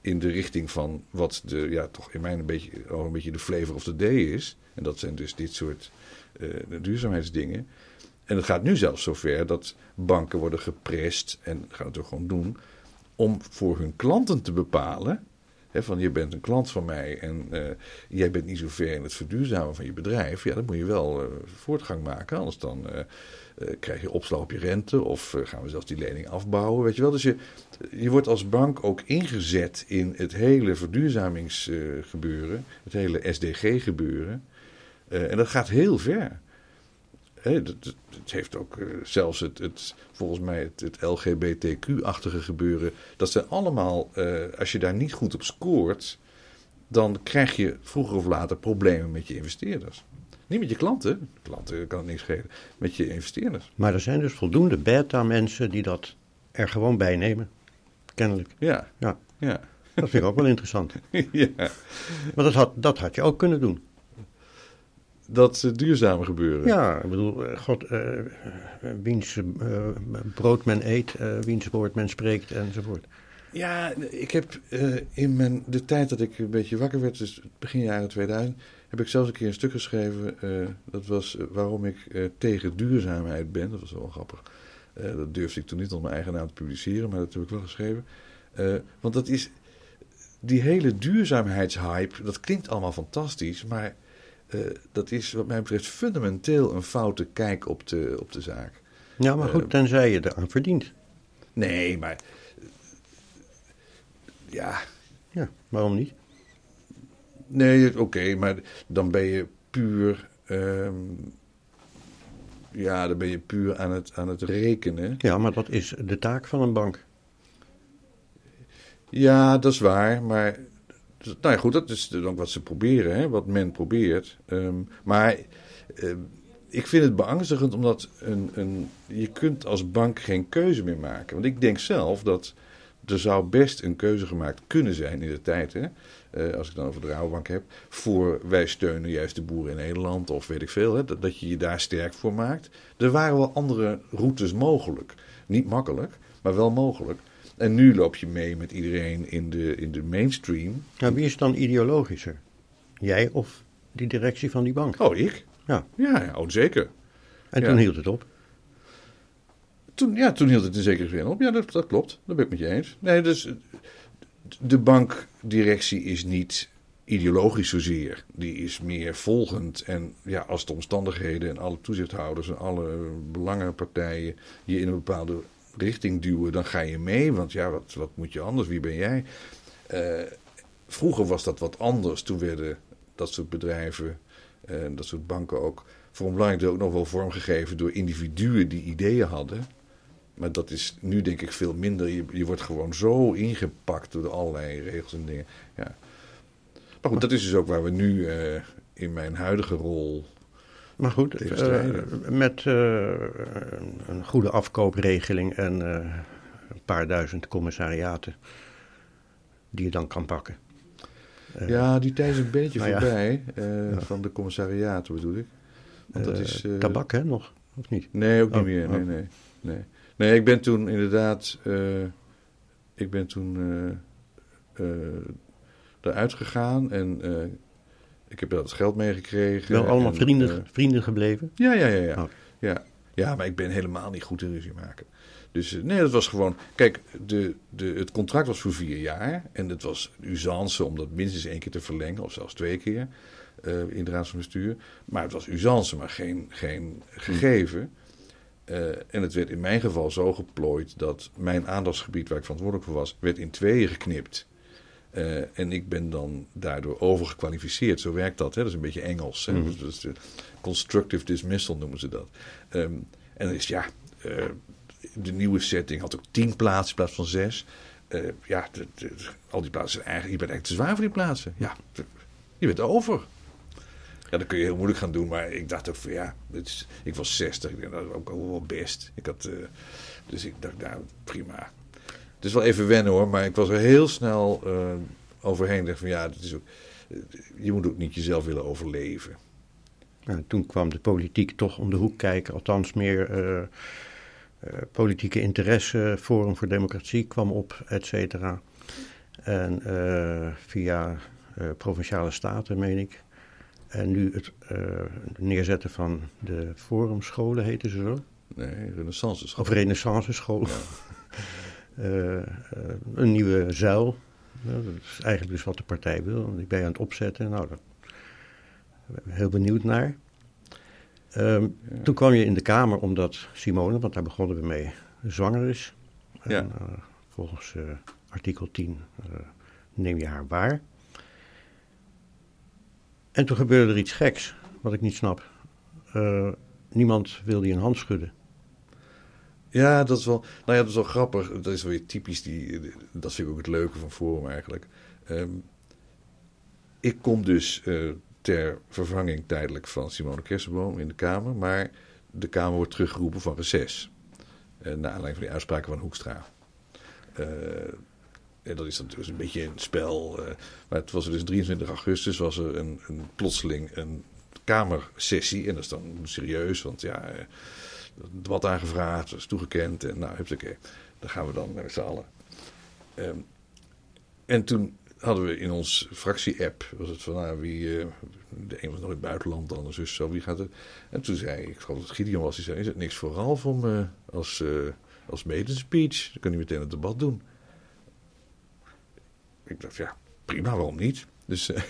in de richting van wat de, ja, toch in mijn een beetje, een beetje de flavor of the day is. En dat zijn dus dit soort eh, duurzaamheidsdingen. En het gaat nu zelfs zover dat banken worden geprest, en gaan het ook gewoon doen, om voor hun klanten te bepalen. Van je bent een klant van mij en eh, jij bent niet zo ver in het verduurzamen van je bedrijf. Ja, dan moet je wel eh, voortgang maken. Anders dan eh, krijg je opslag op je rente of gaan we zelfs die lening afbouwen. Weet je wel? Dus je, je wordt als bank ook ingezet in het hele verduurzamingsgebeuren, het hele SDG-gebeuren. En dat gaat heel ver. Het, heeft ook eh, zelfs het, het, volgens mij het, het LGBTQ-achtige gebeuren. Dat zijn allemaal, eh, als je daar niet goed op scoort, dan krijg je vroeger of later problemen met je investeerders. Niet met je klanten, klanten kan het niks schelen, met je investeerders. Maar er zijn dus voldoende beta-mensen die dat er gewoon bij nemen. Kennelijk. Ja, Ja, ja, dat vind ik ook wel interessant. ja. Maar dat had, dat had je ook kunnen doen. Dat duurzame gebeuren. Ja, ik bedoel, eh, god, eh, eh, wiens eh, brood men eet, eh, wiens woord men spreekt enzovoort. Ja, ik heb eh, in mijn, de tijd dat ik een beetje wakker werd, dus begin jaren 2000, heb ik zelfs een keer een stuk geschreven. eh, dat was waarom ik eh, tegen duurzaamheid ben. Dat was wel grappig. Eh, dat durfde ik toen niet onder mijn eigen naam te publiceren, maar dat heb ik wel geschreven. Eh, want dat is, die hele duurzaamheidshype, dat klinkt allemaal fantastisch, maar eh, dat is wat mij betreft fundamenteel een foute kijk op de, op de zaak. Ja, maar goed, Eh, tenzij je eraan verdient. Nee, maar eh, ja, Ja, waarom niet? Nee, oké, maar dan ben je puur. ehm, ja, dan ben je puur aan het, aan het rekenen. Ja, maar dat is de taak van een bank. Ja, dat is waar, maar. Nou ja, goed, dat is dan ook wat ze proberen, hè, wat men probeert. Ehm, maar ehm, ik vind het beangstigend omdat een, een, je kunt als bank geen keuze meer maken. Want ik denk zelf dat er zou best een keuze gemaakt kunnen zijn in de tijd. Hè? eh, als ik dan over de Rabobank heb, voor wij steunen juist de boeren in Nederland of weet ik veel, hè, dat, dat je je daar sterk voor maakt. Er waren wel andere routes mogelijk. Niet makkelijk, maar wel mogelijk. En nu loop je mee met iedereen in de, in de mainstream. Nou, wie is dan ideologischer? Jij of die directie van die bank? Oh, ik? Ja, Ja, ja oh, zeker. en Ja. toen hield het op. Toen, ja, toen hield het in zekere zin op. Ja, dat, dat klopt. Dat ben ik met je eens. Nee, dus de bankdirectie is niet ideologisch zozeer. Die is meer volgend. En ja, als de omstandigheden en alle toezichthouders en alle belangenpartijen je in een bepaalde richting duwen, dan ga je mee. Want ja, wat, moet je anders? Wie ben jij? Eh, vroeger was dat wat anders. Toen werden dat soort bedrijven en dat soort banken ook voor een belangrijk deel ook nog wel vormgegeven door individuen die ideeën hadden. Maar dat is nu denk ik veel minder. Je, je wordt gewoon zo ingepakt door allerlei regels en dingen. Ja. Maar goed, dat is dus ook waar we nu eh, in mijn huidige rol. Maar goed, eh, met eh, een- goede afkoopregeling en eh, een paar duizend commissariaten die je dan kan pakken. Ja, die tijd is een beetje nou voorbij. Ja. Van de commissariaten bedoel ik. Want dat is. tabak, hè, nog? Of niet? Nee, ook niet Oh, meer. Nee, oh. nee, nee. Nee, ik ben toen inderdaad. ik ben toen eruit gegaan en ik heb dat geld meegekregen. Wel allemaal en, vrienden, eh, vrienden gebleven? ja, ja, ja, ja. Oh. ja. Ja, maar ik ben helemaal niet goed in ruzie maken. Dus eh, nee, dat was gewoon. Kijk, de, de, het contract was voor vier jaar. En het was usance om dat minstens één keer te verlengen, of zelfs twee keer. eh, in de raad van bestuur. Maar het was usance, maar geen, geen gegeven. En het werd in mijn geval zo geplooid dat mijn aandachtsgebied, waar ik verantwoordelijk voor was, werd in tweeën geknipt. Eh, en ik ben dan daardoor overgekwalificeerd. Zo werkt dat. Hè? Dat is een beetje Engels. Hè? Mhm. Dus de constructive dismissal noemen ze dat. Ehm, en dan is ja, eh, de nieuwe setting had ook tien plaatsen in plaats van zes. Eh, ja, de- de- al die plaatsen, zijn eigenlijk, je bent eigenlijk te zwaar voor die plaatsen. Ja, de- je bent over. Ja, dat kun je heel moeilijk gaan doen, maar ik dacht ook van ja, is, ik was 60, ik denk dat is ook wel best. Ik had, eh, dus ik dacht, nou prima. Het is wel even wennen hoor, maar ik was er heel snel eh, overheen. Ik dacht van ja, dat is ook, eh, je moet ook niet jezelf willen overleven. Nou, toen kwam de politiek toch om de hoek kijken, althans meer eh, politieke interesse, Forum voor Democratie kwam op, et cetera. En via provinciale staten, meen ik, En nu het uh, neerzetten van de forumscholen, heten ze zo? Nee, renaissance scholen. Of renaissance scholen. uh, een nieuwe zuil. dat is eigenlijk dus wat de partij wil. Ik ben aan het opzetten. Nou, daar ben ik heel benieuwd naar. Um, ja. Toen kwam je in de Kamer omdat Simone, want daar begonnen we mee, zwanger is. Ja. En, volgens artikel 10 neem je haar waar. En toen gebeurde er iets geks, wat ik niet snap. Niemand wilde je een hand schudden. Ja, dat is wel. Nou ja, dat is wel grappig. Dat is wel weer typisch. Die, dat vind ik ook het leuke van Forum eigenlijk. Um, ik kom dus uh, ter vervanging tijdelijk van Simone Kersenboom in de Kamer. Maar de Kamer wordt teruggeroepen van reces. Uh, naar aanleiding van die uitspraken van Hoekstra. Uh, en dat is dan dus een beetje een spel. Maar het was dus 23 augustus was er een, een plotseling een kamersessie. En dat is dan serieus, want ja, wat aangevraagd, dat is toegekend. En nou, oké, dan gaan we dan met z'n allen. Um, en toen hadden we in ons fractie-app, was het van nou, wie, uh, de een was nog in het buitenland, de ander zus zo, wie gaat het? En toen zei ik, geloof dat het Gideon was, die zei, is het niks voor Ralf om uh, als, uh, als medespeech, dan kan hij meteen het debat doen. Ik dacht, ja, prima, waarom niet? Dus uh,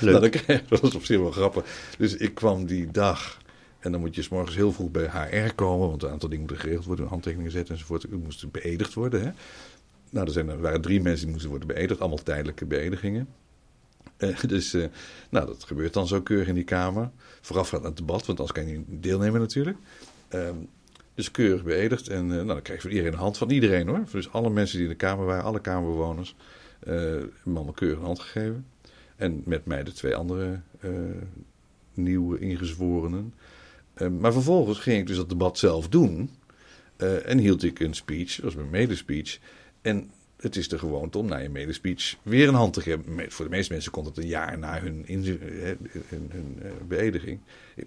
nou, dat was op zich wel grappig. Dus ik kwam die dag en dan moet je s morgens heel vroeg bij HR komen, want een aantal dingen moeten geregeld worden, handtekeningen zetten enzovoort. Ik moest beëdigd worden. Hè? Nou, er, zijn, er waren drie mensen die moesten worden beëdigd, allemaal tijdelijke beëdigingen. Uh, dus uh, nou, dat gebeurt dan zo keurig in die kamer. Voorafgaand aan het debat, want anders kan je niet deelnemen natuurlijk. Um, dus keurig beëdigd. En uh, nou, dan krijg je van iedereen een hand van iedereen hoor. Dus alle mensen die in de kamer waren, alle kamerbewoners. Me allemaal keurig een hand gegeven. En met mij de twee andere nieuwe ingezworenen. Uh, maar vervolgens ging ik dus dat debat zelf doen. en hield ik een speech, dat was mijn medespeech. En het is de gewoonte om na je medespeech weer een hand te geven. Voor de meeste mensen komt het een jaar na hun, hun, hun beëdiging.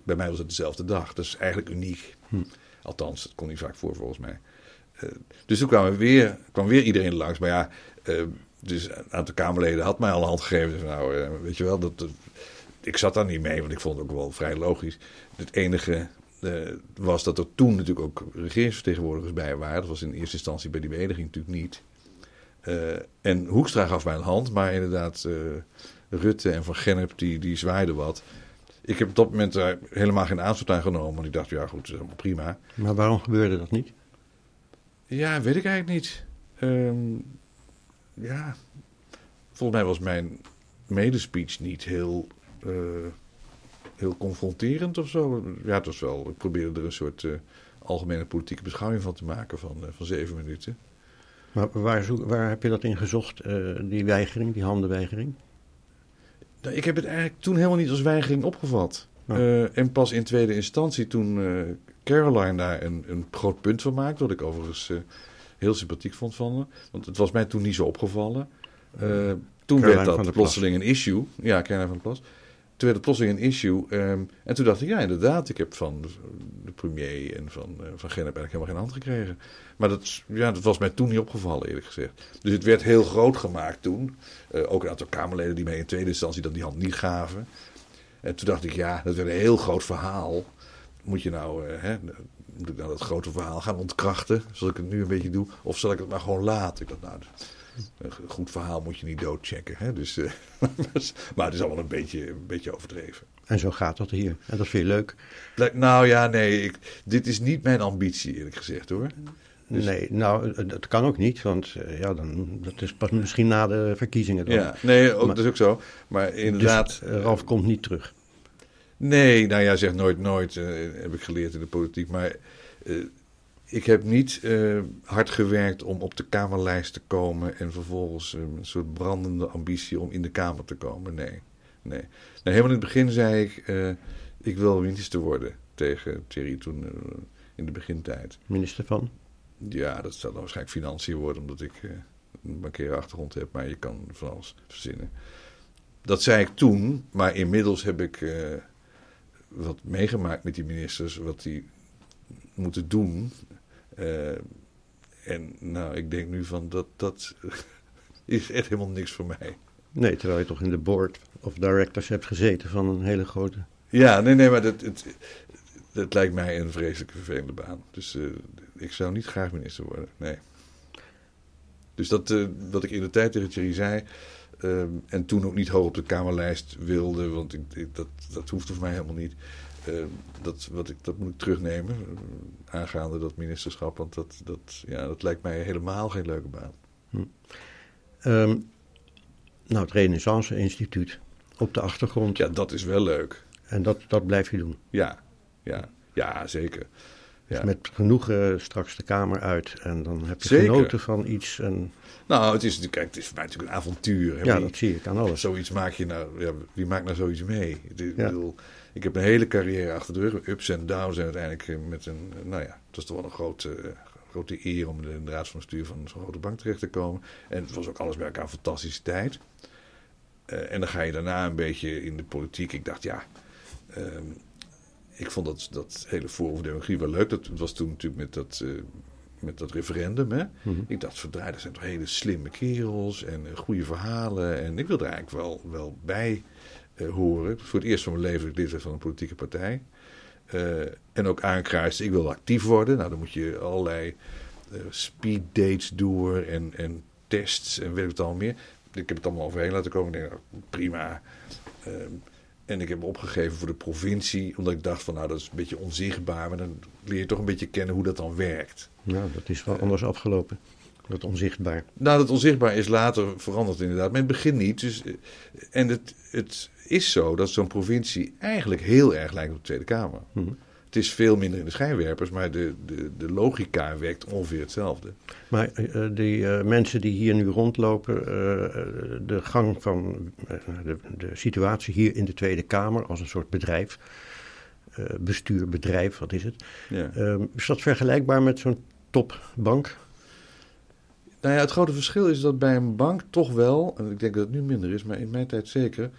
Bij mij was het dezelfde dag. Dat is eigenlijk uniek. Hm. Althans, dat komt niet vaak voor volgens mij. dus toen kwam weer, kwam weer iedereen langs. Maar ja, dus een aantal Kamerleden had mij al een hand gegeven. Dus nou, uh, weet je wel, dat, ik zat daar niet mee, want ik vond het ook wel vrij logisch. Het enige uh, was dat er toen natuurlijk ook regeringsvertegenwoordigers bij waren. Dat was in eerste instantie bij die beëdiging natuurlijk niet. Uh, en Hoekstra gaf mij een hand, maar inderdaad, Rutte en Van Gennep, die, die zwaaiden wat. Ik heb op dat moment daar helemaal geen aanstoot aan genomen, want ik dacht, ja goed, dat is helemaal prima. Maar waarom gebeurde dat niet? Ja, weet ik eigenlijk niet. Um, ja, volgens mij was mijn medespeech niet heel, uh, heel confronterend of zo. Ja, het was wel, ik probeerde er een soort uh, algemene politieke beschouwing van te maken van, uh, van zeven minuten. Maar waar, zoek, waar heb je dat in gezocht, die weigering, die handenweigering? Nou, ik heb het eigenlijk toen helemaal niet als weigering opgevat. Oh. en pas in tweede instantie toen Caroline daar een, een groot punt van maakte, wat ik overigens heel sympathiek vond van me. Want het was mij toen niet zo opgevallen. Uh, toen werd dat plotseling een issue. Ja, Caroline van der Plas. Toen werd het plotseling een issue. Um, en toen dacht ik, ja, inderdaad, ik heb van de premier en van, uh, van Gennep eigenlijk helemaal geen hand gekregen. Maar dat, ja, dat was mij toen niet opgevallen, eerlijk gezegd. Dus het werd heel groot gemaakt toen. Uh, ook een aantal Kamerleden die mij in tweede instantie dan die hand niet gaven. En toen dacht ik, ja, dat werd een heel groot verhaal. Moet je nou, uh, hè, moet ik nou dat grote verhaal gaan ontkrachten, zoals ik het nu een beetje doe, of zal ik het maar gewoon laten? Ik dacht, nou, een goed verhaal moet je niet doodchecken. Hè? Dus, uh, maar het is allemaal een beetje, een beetje overdreven. En zo gaat dat hier. En dat vind je leuk? Nou ja, nee, ik, dit is niet mijn ambitie, eerlijk gezegd hoor. Dus... Nee, nou, dat kan ook niet, want uh, ja, dan, dat is pas misschien na de verkiezingen. Dan. Ja, nee, ook, maar, dat is ook zo. Maar inderdaad. Dus, uh, Ralf komt niet terug. Nee, nou ja, zeg nooit nooit, uh, heb ik geleerd in de politiek. Maar uh, ik heb niet uh, hard gewerkt om op de Kamerlijst te komen en vervolgens een soort brandende ambitie om in de Kamer te komen. Nee, nee. Nou, helemaal in het begin zei ik, ik wil minister worden tegen Thierry toen in de begintijd. Minister van? Ja, dat zal dan waarschijnlijk financiën worden, omdat ik een bankaire achtergrond heb, maar je kan van alles verzinnen. Dat zei ik toen, maar inmiddels heb ik wat meegemaakt met die ministers, wat die moeten doen. Uh, en nou, ik denk nu van dat, dat is echt helemaal niks voor mij. Nee, terwijl je toch in de board of directors hebt gezeten van een hele grote... Ja, nee, nee, maar dat, het, het lijkt mij een vreselijke vervelende baan. Dus uh, ik zou niet graag minister worden, nee. Dus dat, uh, wat ik in de tijd tegen Thierry zei... Uh, en toen ook niet hoog op de Kamerlijst wilde... want ik, ik, dat, dat hoefde voor mij helemaal niet... dat, wat ik, dat moet ik terugnemen, aangaande dat ministerschap. Want dat, dat, ja, dat lijkt mij helemaal geen leuke baan. Hm. Um, nou, het Renaissance Instituut op de achtergrond. Ja, dat is wel leuk. En dat, dat blijf je doen? Ja, ja, ja zeker. Dus met genoegen straks de kamer uit en dan heb je genoten van iets. En... Nou, het is, kijk, het is voor mij natuurlijk een avontuur. Ja, dat zie ik aan alles. Zoiets maak je nou, ja, wie maakt nou zoiets mee? Ik, bedoel, ik heb een hele carrière achter de rug, ups en downs en uiteindelijk eh, met een, nou ja, dat is toch wel een grote, eh, grote eer om in de raad van bestuur van zo'n grote bank terecht te komen. En het was ook alles bij elkaar een fantastische tijd. Uh, en dan ga je daarna een beetje in de politiek. Ik dacht, ja, uh, ik vond dat, dat hele Forum voor Democratie wel leuk. Dat was toen natuurlijk met dat, uh, met dat referendum. Hè? Mm -hmm. Ik dacht, verdraai, dat zijn toch hele slimme kerels en uh, goede verhalen. En ik wil er eigenlijk wel, wel bij horen. Voor het eerst van mijn leven lid van een politieke partij. en ook aankruisten, ik wil actief worden. Nou, dan moet je allerlei speed dates door en, en tests en weet ik het al meer ik heb het allemaal overheen laten komen. Ik denk, nou, prima. Um, en ik heb opgegeven voor de provincie, omdat ik dacht van nou dat is een beetje onzichtbaar, maar dan leer je toch een beetje kennen hoe dat dan werkt. Nou, dat is wel uh, anders afgelopen. Dat onzichtbaar. Nou, dat onzichtbaar is later veranderd inderdaad, maar in het begin niet. Dus, en het, het is zo dat zo'n provincie eigenlijk heel erg lijkt op de Tweede Kamer. Mm-hmm. Het is veel minder in de schijnwerpers, maar de, de, de logica werkt ongeveer hetzelfde. Maar uh, die uh, mensen die hier nu rondlopen, uh, de gang van de, de, situatie hier in de Tweede Kamer als een soort bedrijf, bestuur, bedrijf, wat is het? Ja. is dat vergelijkbaar met zo'n topbank? Nou ja, het grote verschil is dat bij een bank toch wel, en ik denk dat het nu minder is, maar in mijn tijd zeker,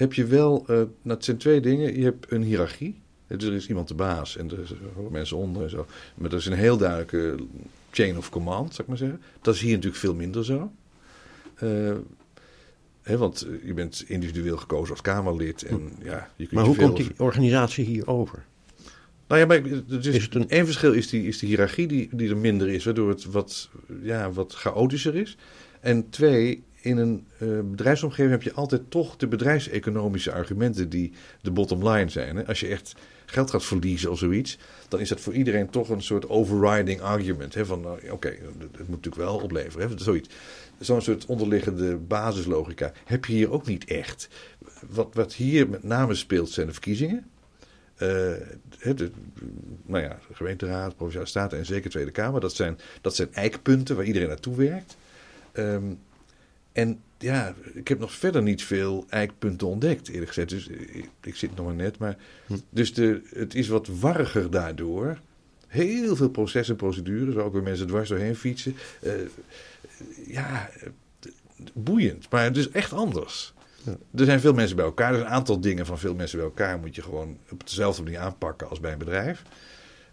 heb je wel, nou het zijn twee dingen, je hebt een hiërarchie. Dus er is iemand de baas en er zijn mensen onder en zo. Maar er is een heel duidelijke chain of command, zou ik maar zeggen. Dat is hier natuurlijk veel minder zo. Uh, hè, want je bent individueel gekozen als Kamerlid. En, hm. ja, je kunt maar hoe komt die organisatie hier over? Nou ja, maar dus is het een... één verschil is, die, is de hiërarchie die, die er minder is, waardoor het wat, ja, wat chaotischer is. En twee, in een uh, bedrijfsomgeving heb je altijd toch de bedrijfseconomische argumenten die de bottom line zijn. Hè? Als je echt geld gaat verliezen of zoiets, dan is dat voor iedereen toch een soort overriding argument. Hè? Van uh, oké, het moet natuurlijk wel opleveren. Hè? Zoiets. Zo'n soort onderliggende basislogica heb je hier ook niet echt. Wat, wat hier met name speelt zijn de verkiezingen. Uh, de, nou ja, de gemeenteraad, provinciale staten en zeker Tweede Kamer. Dat zijn, dat zijn eikpunten waar iedereen naartoe werkt. Um, en ja, ik heb nog verder niet veel eikpunten ontdekt, eerlijk gezegd. Dus ik, ik zit nog maar net. Maar, hm. Dus de, het is wat warriger daardoor. Heel veel processen en procedures, waar ook weer mensen dwars doorheen fietsen. Uh, ja, boeiend. Maar het is echt anders. Ja. Er zijn veel mensen bij elkaar. Er zijn een aantal dingen van veel mensen bij elkaar moet je gewoon op dezelfde manier aanpakken als bij een bedrijf.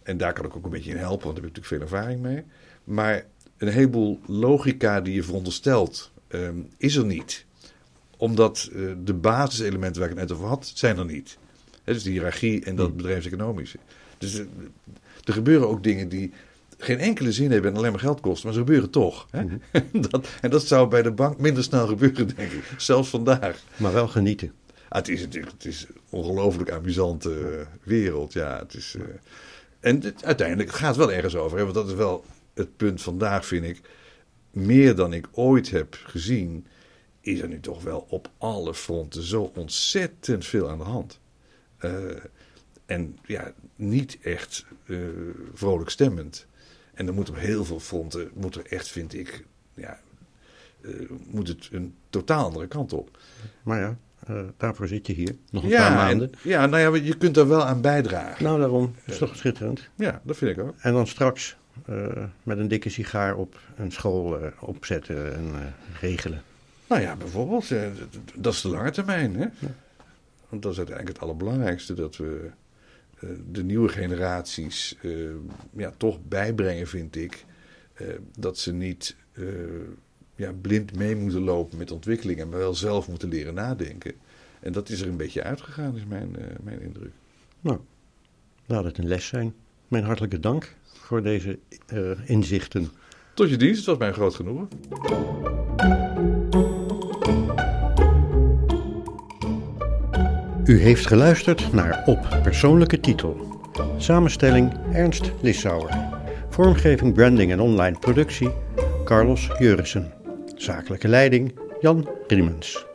En daar kan ik ook een beetje in helpen, want daar heb ik natuurlijk veel ervaring mee. Maar een heleboel logica die je veronderstelt um, is er niet. Omdat uh, de basiselementen waar ik het net over had, zijn er niet. He, dus de hiërarchie en dat hmm. bedrijfseconomische. Dus uh, er gebeuren ook dingen die geen enkele zin hebben en alleen maar geld kosten, maar ze gebeuren toch. Hè? Mm dat, en dat zou bij de bank minder snel gebeuren, denk ik. Zelfs vandaag. Maar wel genieten. Ah, het is natuurlijk het is een ongelooflijk amusante uh, wereld. Ja, het is, en het, uiteindelijk gaat het wel ergens over. Hè? Want dat is wel het punt vandaag, vind ik meer dan ik ooit heb gezien, is er nu toch wel op alle fronten zo ontzettend veel aan de hand. Uh, en ja, niet echt uh, vrolijk stemmend. En dan moet op heel veel fronten, moet er echt, vind ik, ja, uh, moet het een totaal andere kant op. Maar ja, uh, daarvoor zit je hier, nog een ja, paar maanden. En, ja, nou ja, je kunt daar wel aan bijdragen. Nou, daarom. Dat is toch schitterend. Ja, dat vind ik ook. En dan straks met een dikke sigaar op een school uh, opzetten en uh, regelen. Nou ja, bijvoorbeeld. dat is de lange termijn. Hè? Ja. Want dat is uiteindelijk het allerbelangrijkste. Dat we de nieuwe generaties ja, toch bijbrengen, vind ik. dat ze niet ja, blind mee moeten lopen met ontwikkeling en wel zelf moeten leren nadenken. En dat is er een beetje uitgegaan, is mijn, uh, mijn indruk. Nou, laat het een les zijn. Mijn hartelijke dank voor deze uh, inzichten. Tot je dienst, het was mij groot genoegen. U heeft geluisterd naar Op Persoonlijke Titel. Samenstelling Ernst Lissauer. Vormgeving, branding en online productie Carlos Jurissen. Zakelijke leiding Jan Riemens.